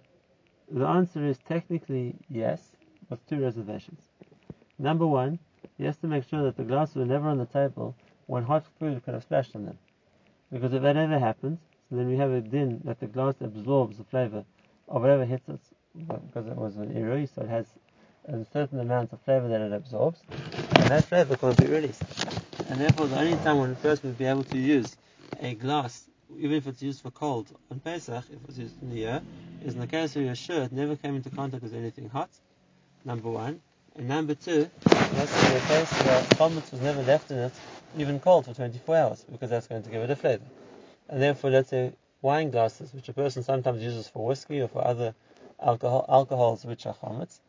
the answer is technically yes, with two reservations. Number one, he has to make sure that the glasses are never on the table when hot food could have splashed on them. Because if that ever happens, so then we have a din that the glass absorbs the flavor of whatever hits it, because it was an irui, so it has a certain amount of flavor that it absorbs, and that flavor can't be released. And therefore, the only time when a person would be able to use a glass, even if it's used for cold on Pesach, if it's used in the year, is in the case where your shirt never came into contact with anything hot, number one. And number two, that's in the case where uh, chametz was never left in it even cold for 24 hours because that's going to give it a flavor. And therefore, let's say wine glasses, which a person sometimes uses for whiskey or for other alcohol, alcohols which are chametz,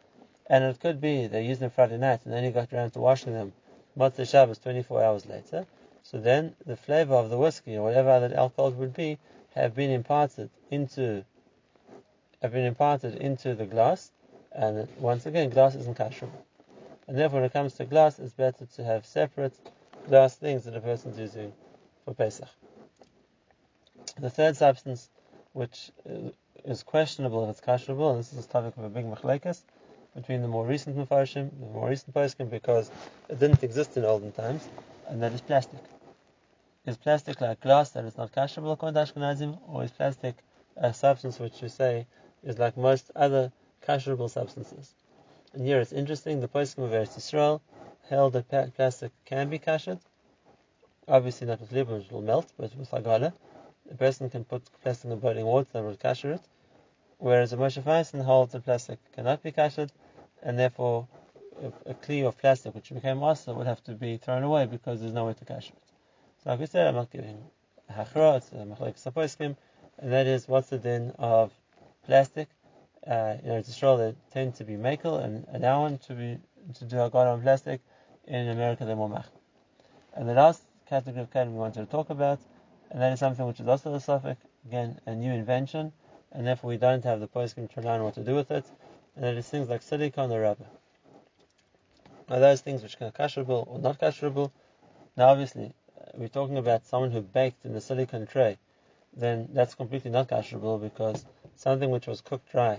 and it could be they used them Friday night and then you got around to washing them Motzei Shabbos 24 hours later. So then the flavor of the whiskey or whatever other alcohol would be have been imparted into have been imparted into the glass, and once again, glass isn't kasherable. And therefore, when it comes to glass, it's better to have separate glass things that a person's using for Pesach. The third substance, which uh, is questionable if it's kasherable, and this is the topic of a big machlekes between the more recent Mefarshim, the more recent poskim, because it didn't exist in olden times, and that is plastic. Is plastic like glass that is not kasherable according to Ashkenazim, or is plastic a substance which we say is like most other kasherable substances? And here it's interesting, the poskim of Eretz Yisrael held that plastic can be kashed. Obviously not with libun, which will melt, but with hagala, a person can put plastic in boiling water and will kasher it. Whereas a Moshe Feinstein holds that plastic cannot be kashed, and therefore a, a kli of plastic which became also would have to be thrown away because there's no way to kasher it. So like we said, I'm not giving a hachra, it's a machlek and that is what's the din of plastic. Uh, in Eretz Yisrael, they tend to be makel, and, one to be to do a on plastic. In America, they're more mach. And the last category of keilim we wanted to talk about, and that is something which is also a suffix, again, a new invention, and therefore we don't have the to learn what to do with it, and that is things like silicone or rubber. Now, those things which are kasherable or not kasherable, now obviously, uh, we're talking about someone who baked in the silicone tray, then that's completely not kasherable because something which was cooked dry,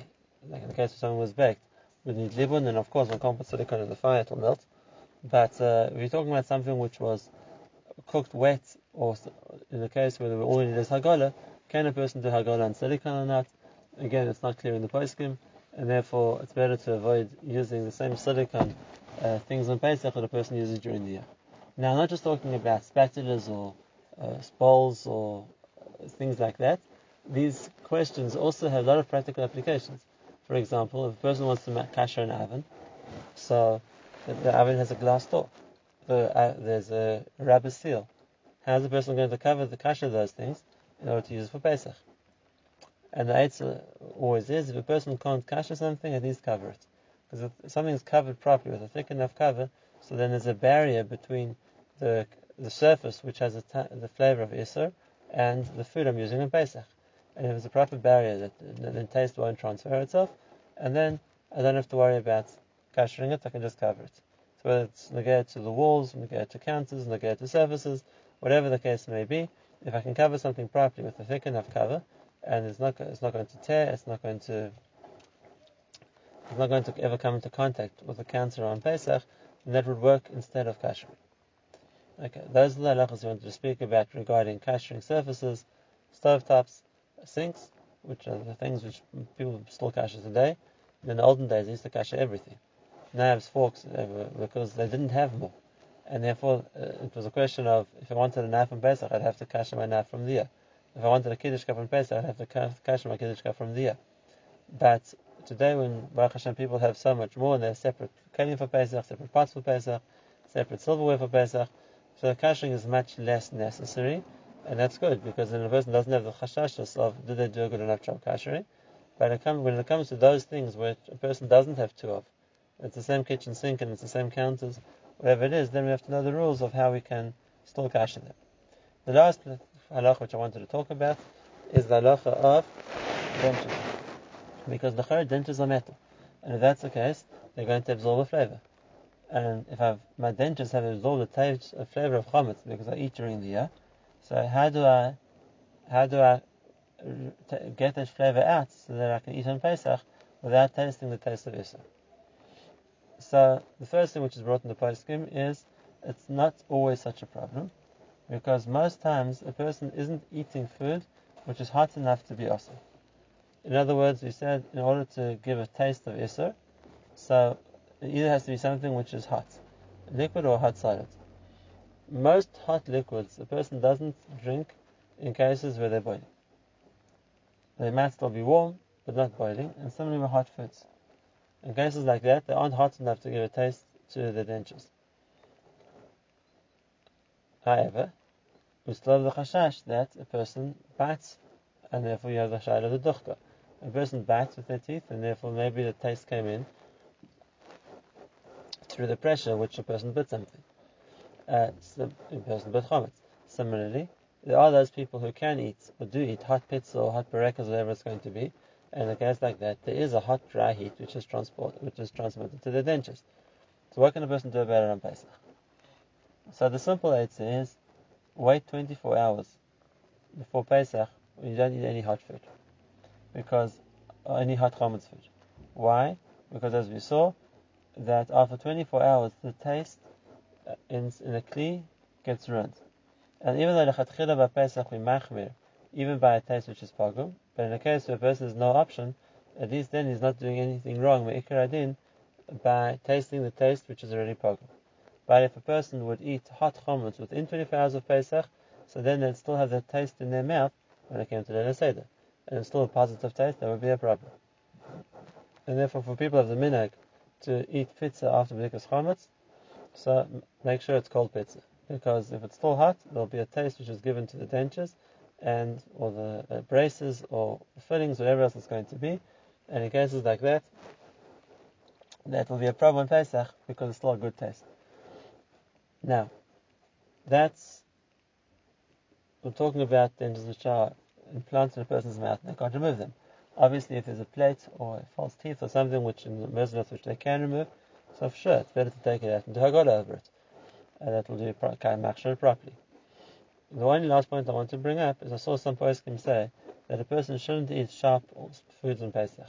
like in the case of who was baked, would need libun, and of course, when can't put silicone in the fire, it will melt. But uh, we're talking about something which was cooked wet, or in the case where all we need is hagala, can a person do hagala on silicone or not? Again, it's not clear in the poskim, and therefore it's better to avoid using the same silicone uh, things on Pesach that a person uses during the year. Now, I'm not just talking about spatulas or uh, bowls or things like that. These questions also have a lot of practical applications. For example, if a person wants to make kasher an oven, so the, oven has a glass door. The, uh, there's a rubber seal. How is the person going to cover the kasher of those things in order to use it for Pesach? And the answer always is, if a person can't kasher something, at least cover it. Because if something is covered properly with a thick enough cover, so then there's a barrier between the the surface, which has the flavor of Isser, and the food I'm using in Pesach. And if it's a proper barrier, that then taste won't transfer itself, and then I don't have to worry about kashering it, I can just cover it. So whether it's negated to the walls, negated to counters, negated to surfaces, whatever the case may be, if I can cover something properly with a thick enough cover, and it's not it's not going to tear, it's not going to it's not going to ever come into contact with the counter on Pesach, then that would work instead of kashering. Okay, those are the halachas we wanted to speak about regarding kashering surfaces, stovetops, sinks, which are the things which people still kasher today. In the olden days, they used to kasher everything. Knives, forks, because they didn't have more. And therefore, uh, it was a question of if I wanted a knife from Pesach, I'd have to kasher my knife from there. If I wanted a kiddush cup from Pesach, I'd have to kasher my kiddush cup from there. But today, when Baruch Hashem people have so much more, and they have separate keilim for Pesach, separate pots for Pesach, separate silverware for Pesach, so the kashering is much less necessary, and that's good because then a person doesn't have the chashashas of did they do a good enough job kashering. But it when it comes to those things which a person doesn't have two of, it's the same kitchen sink and it's the same counters, whatever it is, then we have to know the rules of how we can still kasher them. The last halacha which I wanted to talk about is the halacha of dentures. Because the dentures are metal. And if that's the case, they're going to absorb a flavor and if I've, my dentures have absorbed the taste, flavor of chametz because I eat during the year, so how do I, how do I get that flavor out so that I can eat on Pesach without tasting the taste of Issa? So the first thing which is brought in the poskim is it's not always such a problem because most times a person isn't eating food which is hot enough to be awesome. In other words, we said in order to give a taste of Isser, so it either has to be something which is hot, liquid or hot solid. Most hot liquids a person doesn't drink in cases where they're boiling. They might still be warm, but not boiling, and similarly with hot foods. In cases like that, they aren't hot enough to give a taste to the dentures. However, we still have the chashash that a person bites, and therefore you have the shayla of the duchka. A person bites with their teeth, and therefore maybe the taste came in, through the pressure which a person bit something. Uh, so person bit chametz. Similarly, there are those people who can eat or do eat hot pizza or hot burekas, whatever it's going to be. And in a like that, there is a hot dry heat which is transport which is transmitted to the dentures. So what can a person do about it on Pesach? So the simple answer is wait 24 hours before Pesach when you don't eat any hot food, because any hot chametz food. Why? Because as we saw, that after 24 hours the taste uh, Uh, in, in a kli gets ruined. And even though the chatchila by Pesach we machmir, even by a taste which is pagum, but in a case where a person has no option, at least then he's not doing anything wrong, by tasting the taste which is already pagum. But if a person would eat hot chametz within 24 hours of Pesach, so then they'd still have that taste in their mouth when it came to the Seder. And it's still a positive taste, that would be a problem. And therefore, for people of the minhag to eat pizza after B'dikas chametz, so make sure it's cold pizza. Because if it's still hot, there'll be a taste which is given to the dentures, and or the uh, braces or fillings, whatever else it's going to be. And in cases like that, that will be a problem in Pesach because it's still a good taste. Now, that's we're talking about dentures which are implanted in a person's mouth and they can't remove them. Obviously, if there's a plate or false teeth or something which in the mesonoth which they can remove, so for sure it's better to take it out and do hagala over it. And that will do kind of properly. The only last point I want to bring up is I saw some poskim say that a person shouldn't eat sharp foods on Pesach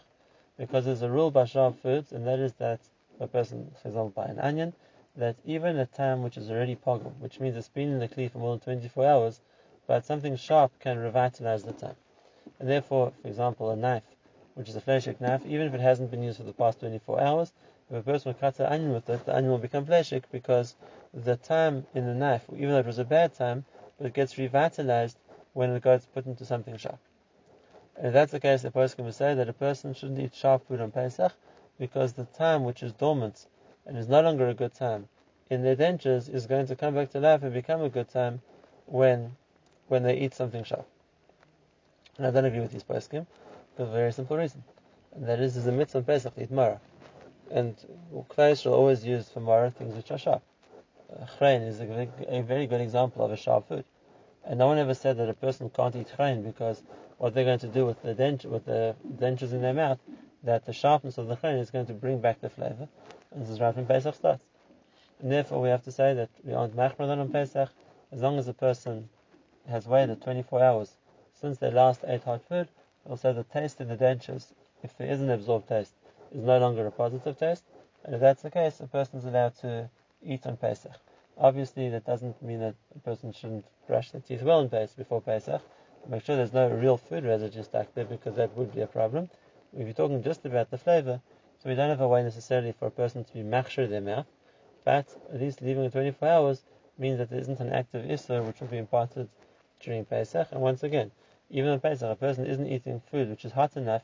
because there's a rule by sharp foods, and that is that a person, for example, by an onion, that even a time which is already pogum, which means it's been in the kli for more than 24 hours, but something sharp can revitalize the time. And therefore, for example, a knife, which is a fleshik knife, even if it hasn't been used for the past 24 hours, if a person will cut an onion with it, the onion will become fleshik because the time in the knife, even though it was a bad time, but it gets revitalized when it gets put into something sharp. And if that's the case, the person will say that a person shouldn't eat sharp food on Pesach because the time which is dormant and is no longer a good time in their dentures is going to come back to life and become a good time when when they eat something sharp. And I don't agree with these poskim for a very simple reason. And that is, is a mitzvah on Pesach to eat mara. And Klai shall always use for mara things which are sharp. Uh, chrein is a, a very good example of a sharp food. And no one ever said that a person can't eat chrein because what they're going to do with the dent with the dentures in their mouth, that the sharpness of the chrein is going to bring back the flavor. And this is right from Pesach starts. And therefore we have to say that we aren't machmadan on Pesach as long as a person has waited 24 hours since they last ate hot food, say the taste in the dentures, if there is an absorbed taste, is no longer a positive taste. And if that's the case, a person is allowed to eat on Pesach. Obviously, that doesn't mean that a person shouldn't brush their teeth well in Pesach before Pesach. Make sure there's no real food residue stuck there because that would be a problem. If you're talking just about the flavor, so we don't have a way necessarily for a person to be machshir their mouth, but at least leaving it 24 hours means that there isn't an active issur which will be imparted during Pesach. And once again, even on Pesach, a person isn't eating food which is hot enough,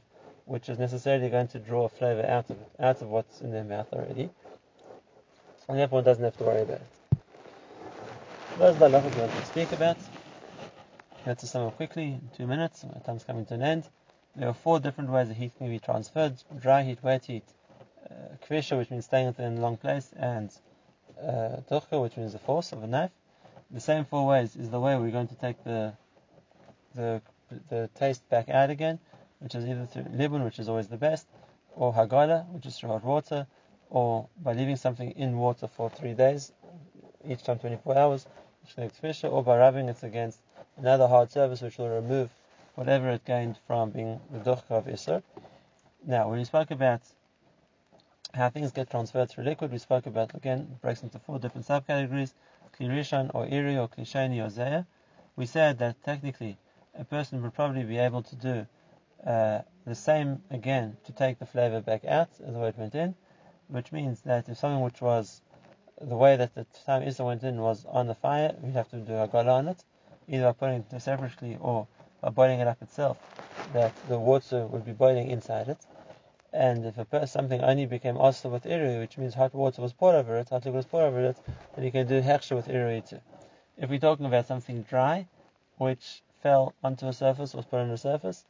which is necessarily going to draw a flavor out of out of what's in their mouth already. And therefore, one doesn't have to worry about it. Those are the halachas we want to speak about. To sum up quickly in two minutes. My time's coming to an end. There are four different ways that heat can be transferred: dry heat, wet heat, uh, which means staying in a long place, and uh, which means the force of a knife. The same four ways is the way we're going to take the the the taste back out again, which is either through libun, which is always the best, or hagala, which is through hot water, or by leaving something in water for three days, each time 24 hours, which makes fisher, or by rubbing it against another hard surface which will remove whatever it gained from being the duchka of Isser. Now, when we spoke about how things get transferred through liquid, we spoke about, again, it breaks into four different subcategories, kli rishon or irui or kli sheini or Zeya. We said that technically a person would probably be able to do uh, the same again to take the flavor back out as the way it went in, which means that if something which was the way that the time Issa went in was on the fire, we'd have to do a gala on it, either by putting it separately or by boiling it up itself, that the water would be boiling inside it. And if a something only became also with irui, which means hot water was poured over it, hot liquid was poured over it, then you can do hechsher with irui too. If we're talking about something dry, which fell onto a surface, was put on a surface,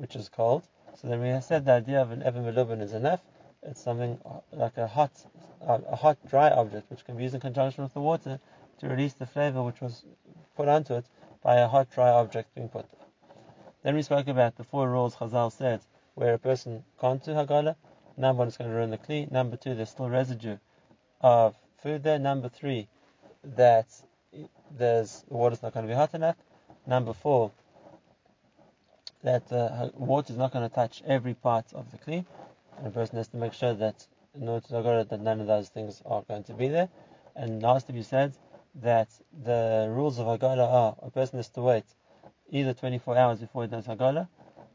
which is cold, so then we said the idea of an evan melubin is enough. It's something like a hot, a hot dry object which can be used in conjunction with the water to release the flavor which was put onto it by a hot dry object being put there. Then we spoke about the four rules Chazal said where a person can't do Hagala. Number one, it's going to ruin the Kli. Number two, there's still residue of food there. Number three, that there's the water's not going to be hot enough. Number four, that the water is not going to touch every part of the Kli. And a person has to make sure that in order to Hagala, that none of those things are going to be there. And lastly, we said that the rules of Hagala are a person has to wait either 24 hours before he does Hagala,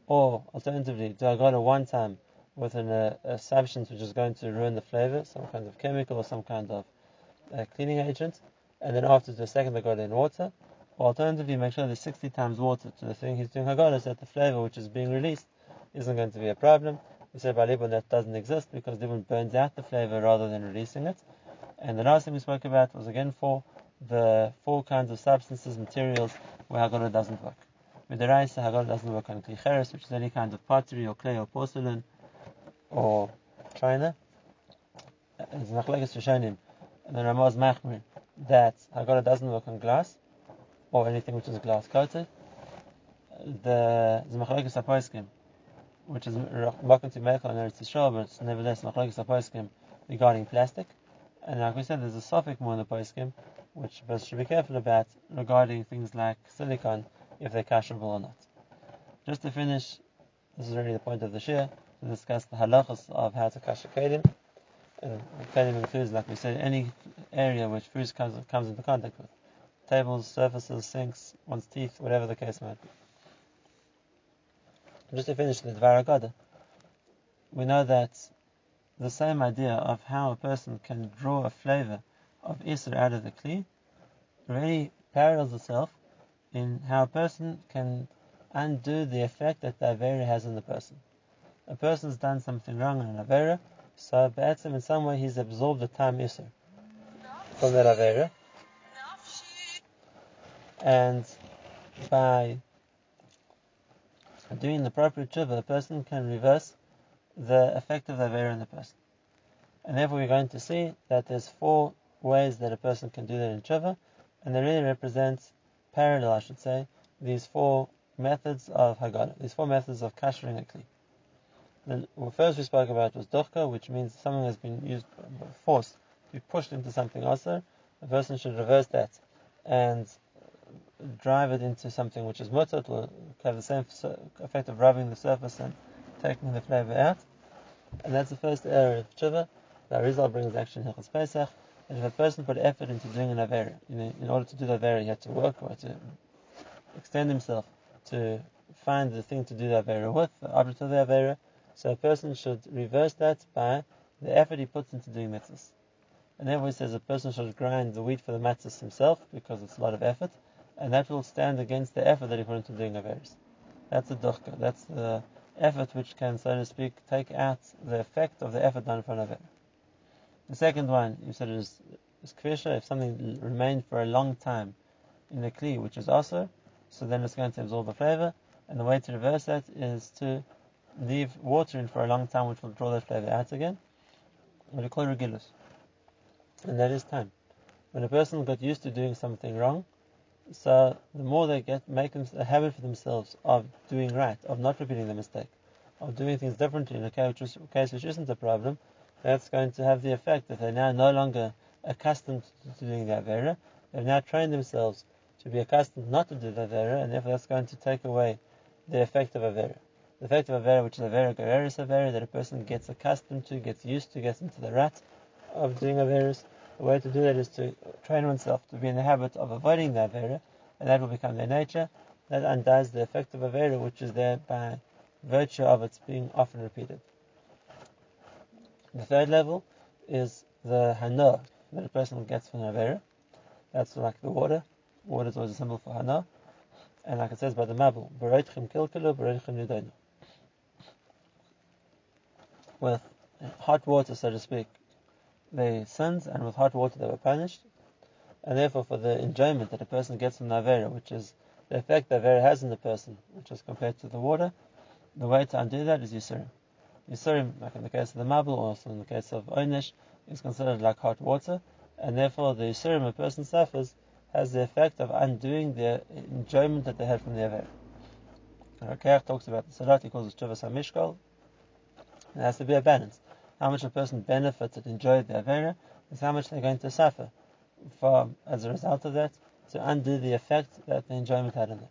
or alternatively, do Hagala one time with an, uh, a substance which is going to ruin the flavor, some kind of chemical or some kind of a cleaning agent, and then after do a second Hagala in water. Alternatively, make sure there's 60 times water to the thing he's doing Hagala so that the flavor which is being released isn't going to be a problem. We said by Libun that doesn't exist because Libun burns out the flavor rather than releasing it. And the last thing we spoke about was again for the four kinds of substances, materials where Hagala doesn't work. With the rice, Hagala doesn't work on kli cheres, which is any kind of pottery or clay or porcelain or china. It's Machlekes Rishonim and the Ramaz Machmir that Hagala doesn't work on glass or anything which is glass coated. The Machlekes Apoiskim, which is Makom to Mechel and Eretz Yisrael, but it's nevertheless Machlekes Apoiskim regarding plastic. And like we said, there's a suffix more in the Poiskim, which we should be careful about regarding things like silicon, if they're kasherable or not. Just to finish, this is really the point of the shiur, to discuss the halachas of how to kasha keilim. And keilim includes, like we said, any area which fruit comes, comes into contact with. Tables, surfaces, sinks, one's teeth, whatever the case might be. Just to finish the Dvar Agada, we know that the same idea of how a person can draw a flavor of Isra out of the Kli really parallels itself in how a person can undo the effect that the Avera has on the person. A person's done something wrong in an Avera, so Ba'atzim in some way he's absorbed the time Isra from that Avera. And by doing the appropriate tshuva, a person can reverse the effect of the Avera in the person. And therefore we're going to see that there's four ways that a person can do that in tshuva, and they really represent parallel, I should say, these four methods of Hagala, these four methods of kashering a kli. The first we spoke about was duchka, which means something has been used, forced, to be pushed into something also. A person should reverse that and drive it into something which is mutter, it will have the same effect of rubbing the surface and taking the flavor out. And that's the first area of tshuva. The result brings action Hilchas Pesach. And if a person put effort into doing an Avera, in order to do the Avera, he had to work or to extend himself to find the thing to do the Avera with, the object of the Avera. So a person should reverse that by the effort he puts into doing mitzvahs. And therefore he says a person should grind the wheat for the matzahs himself because it's a lot of effort, and that will stand against the effort that he put into doing Averas. That's the duchka. That's the effort which can, so to speak, take out the effect of the effort done for an Avera. The second one, you said, is, is kvisha. If something remained for a long time in the kli, which is also, so then it's going to absorb the flavor. And the way to reverse that is to leave water in for a long time, which will draw that flavor out again. What we call regilus. And that is time. When a person got used to doing something wrong, so the more they get make them, a habit for themselves of doing right, of not repeating the mistake, of doing things differently in a case which, isn't a problem, that's going to have the effect that they're now no longer accustomed to doing the Avera. They've now trained themselves to be accustomed not to do the Avera, and therefore that's going to take away the effect of Avera. The effect of Avera, which is Avera Gereris Avera, that a person gets accustomed to, gets used to, gets into the rut of doing Averas. The way to do that is to train oneself to be in the habit of avoiding the Avera, and that will become their nature. That undoes the effect of Avera, which is there by virtue of its being often repeated. The third level is the hana that a person gets from Avera. That's like the water. Water is always a symbol for hana. And like it says by the Mabul, Bereitchim kilkilu, Bereitchim nidonu. With hot water, so to speak, they sins, and with hot water they were punished. And therefore, for the enjoyment that a person gets from the Avera, which is the effect the Avera has in the person, which is compared to the water, the way to undo that is Yisurim. Yisurim, like in the case of the Mabul, also in the case of Oynish, is considered like hot water, and therefore the Yisurim a person suffers has the effect of undoing the enjoyment that they had from the Aver. Rokeach talks about the Salat, he calls it Chuvas HaMishkal. There has to be a balance. How much a person benefited, enjoyed the Avera, is how much they're going to suffer for, as a result of that, to undo the effect that the enjoyment had on them.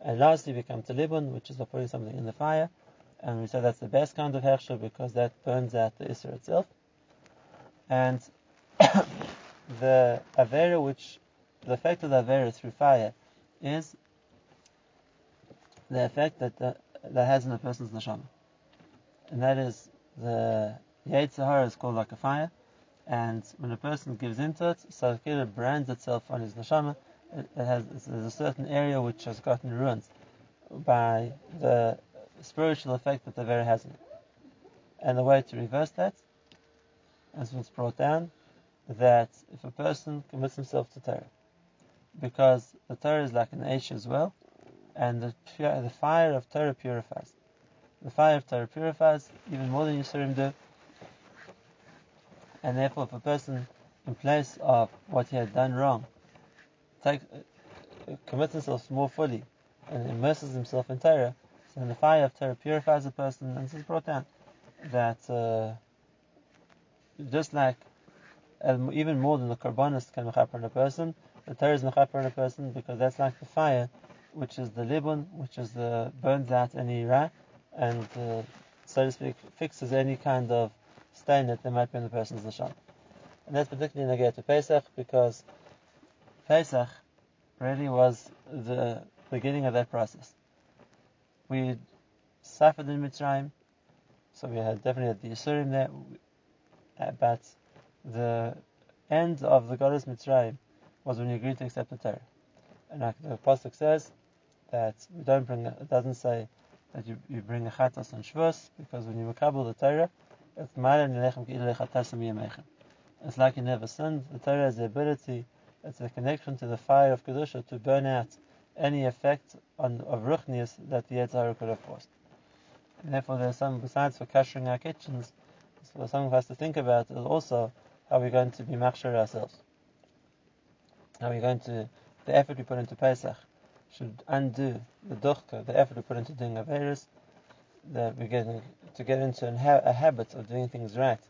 And lastly, we come to Libun, which is putting something in the fire, and we say that's the best kind of hechsher because that burns out the isser itself. And <coughs> the avera, which the effect of the avera through fire, is the effect that the, that has in a person's neshama, and that is the Yetzer Hara is called like a fire, and when a person gives into it, it brands itself on his neshama. It, has there's a certain area which has gotten ruined by the spiritual effect that the Avera has it. And the way to reverse that, as was brought down, that if a person commits himself to Torah, because the Torah is like an Aish as well, and the, the fire of Torah purifies. The fire of Torah purifies even more than Yisurim do, and therefore if a person, in place of what he had done wrong, take, commits himself more fully and immerses himself in Torah, so then the fire of Torah purifies a person, and this is brought down that uh, just like even more than the karbanis can mechaper a person, the Torah is mechaper on a person because that's like the fire, which is the libun, which is the burns out any ra, and uh, so to speak fixes any kind of stain that there might be on the person's neshama. And that's particularly in the to Pesach because Pesach really was the beginning of that process. We suffered in Mitzrayim, so we had definitely had the Yisurim there, uh, but the end of the Goddess Mitzrayim was when you agreed to accept the Torah. And like the Apostle says, that we don't bring, it doesn't say that you, you bring a chatas on Shavuos, because when you makabel the Torah, it's It's like you never sinned. The Torah has the ability, it's a connection to the fire of Kedusha to burn out any effect on, of ruchnius that the Yetzer Hara could have caused. And therefore, there's some, besides for kashering our kitchens, so something for us to think about is also how we're going to be machshir ourselves. How we're going to, the effort we put into Pesach should undo the duchka, the effort we put into doing Averis, that we're to get into a habit of doing things right,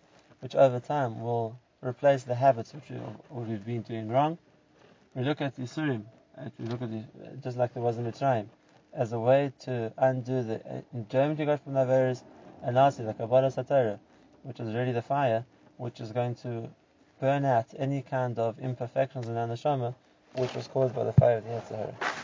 which over time will replace the habits which we, have been doing wrong. We look at Yisurim, we look at the, just like there was in the Mitzrayim, as a way to undo the uh, enjoyment you got from the Averis, and lastly, the Kabbalas HaTorah, which is really the fire, which is going to burn out any kind of imperfections in our neshama, which was caused by the fire of the Yetzer Hara.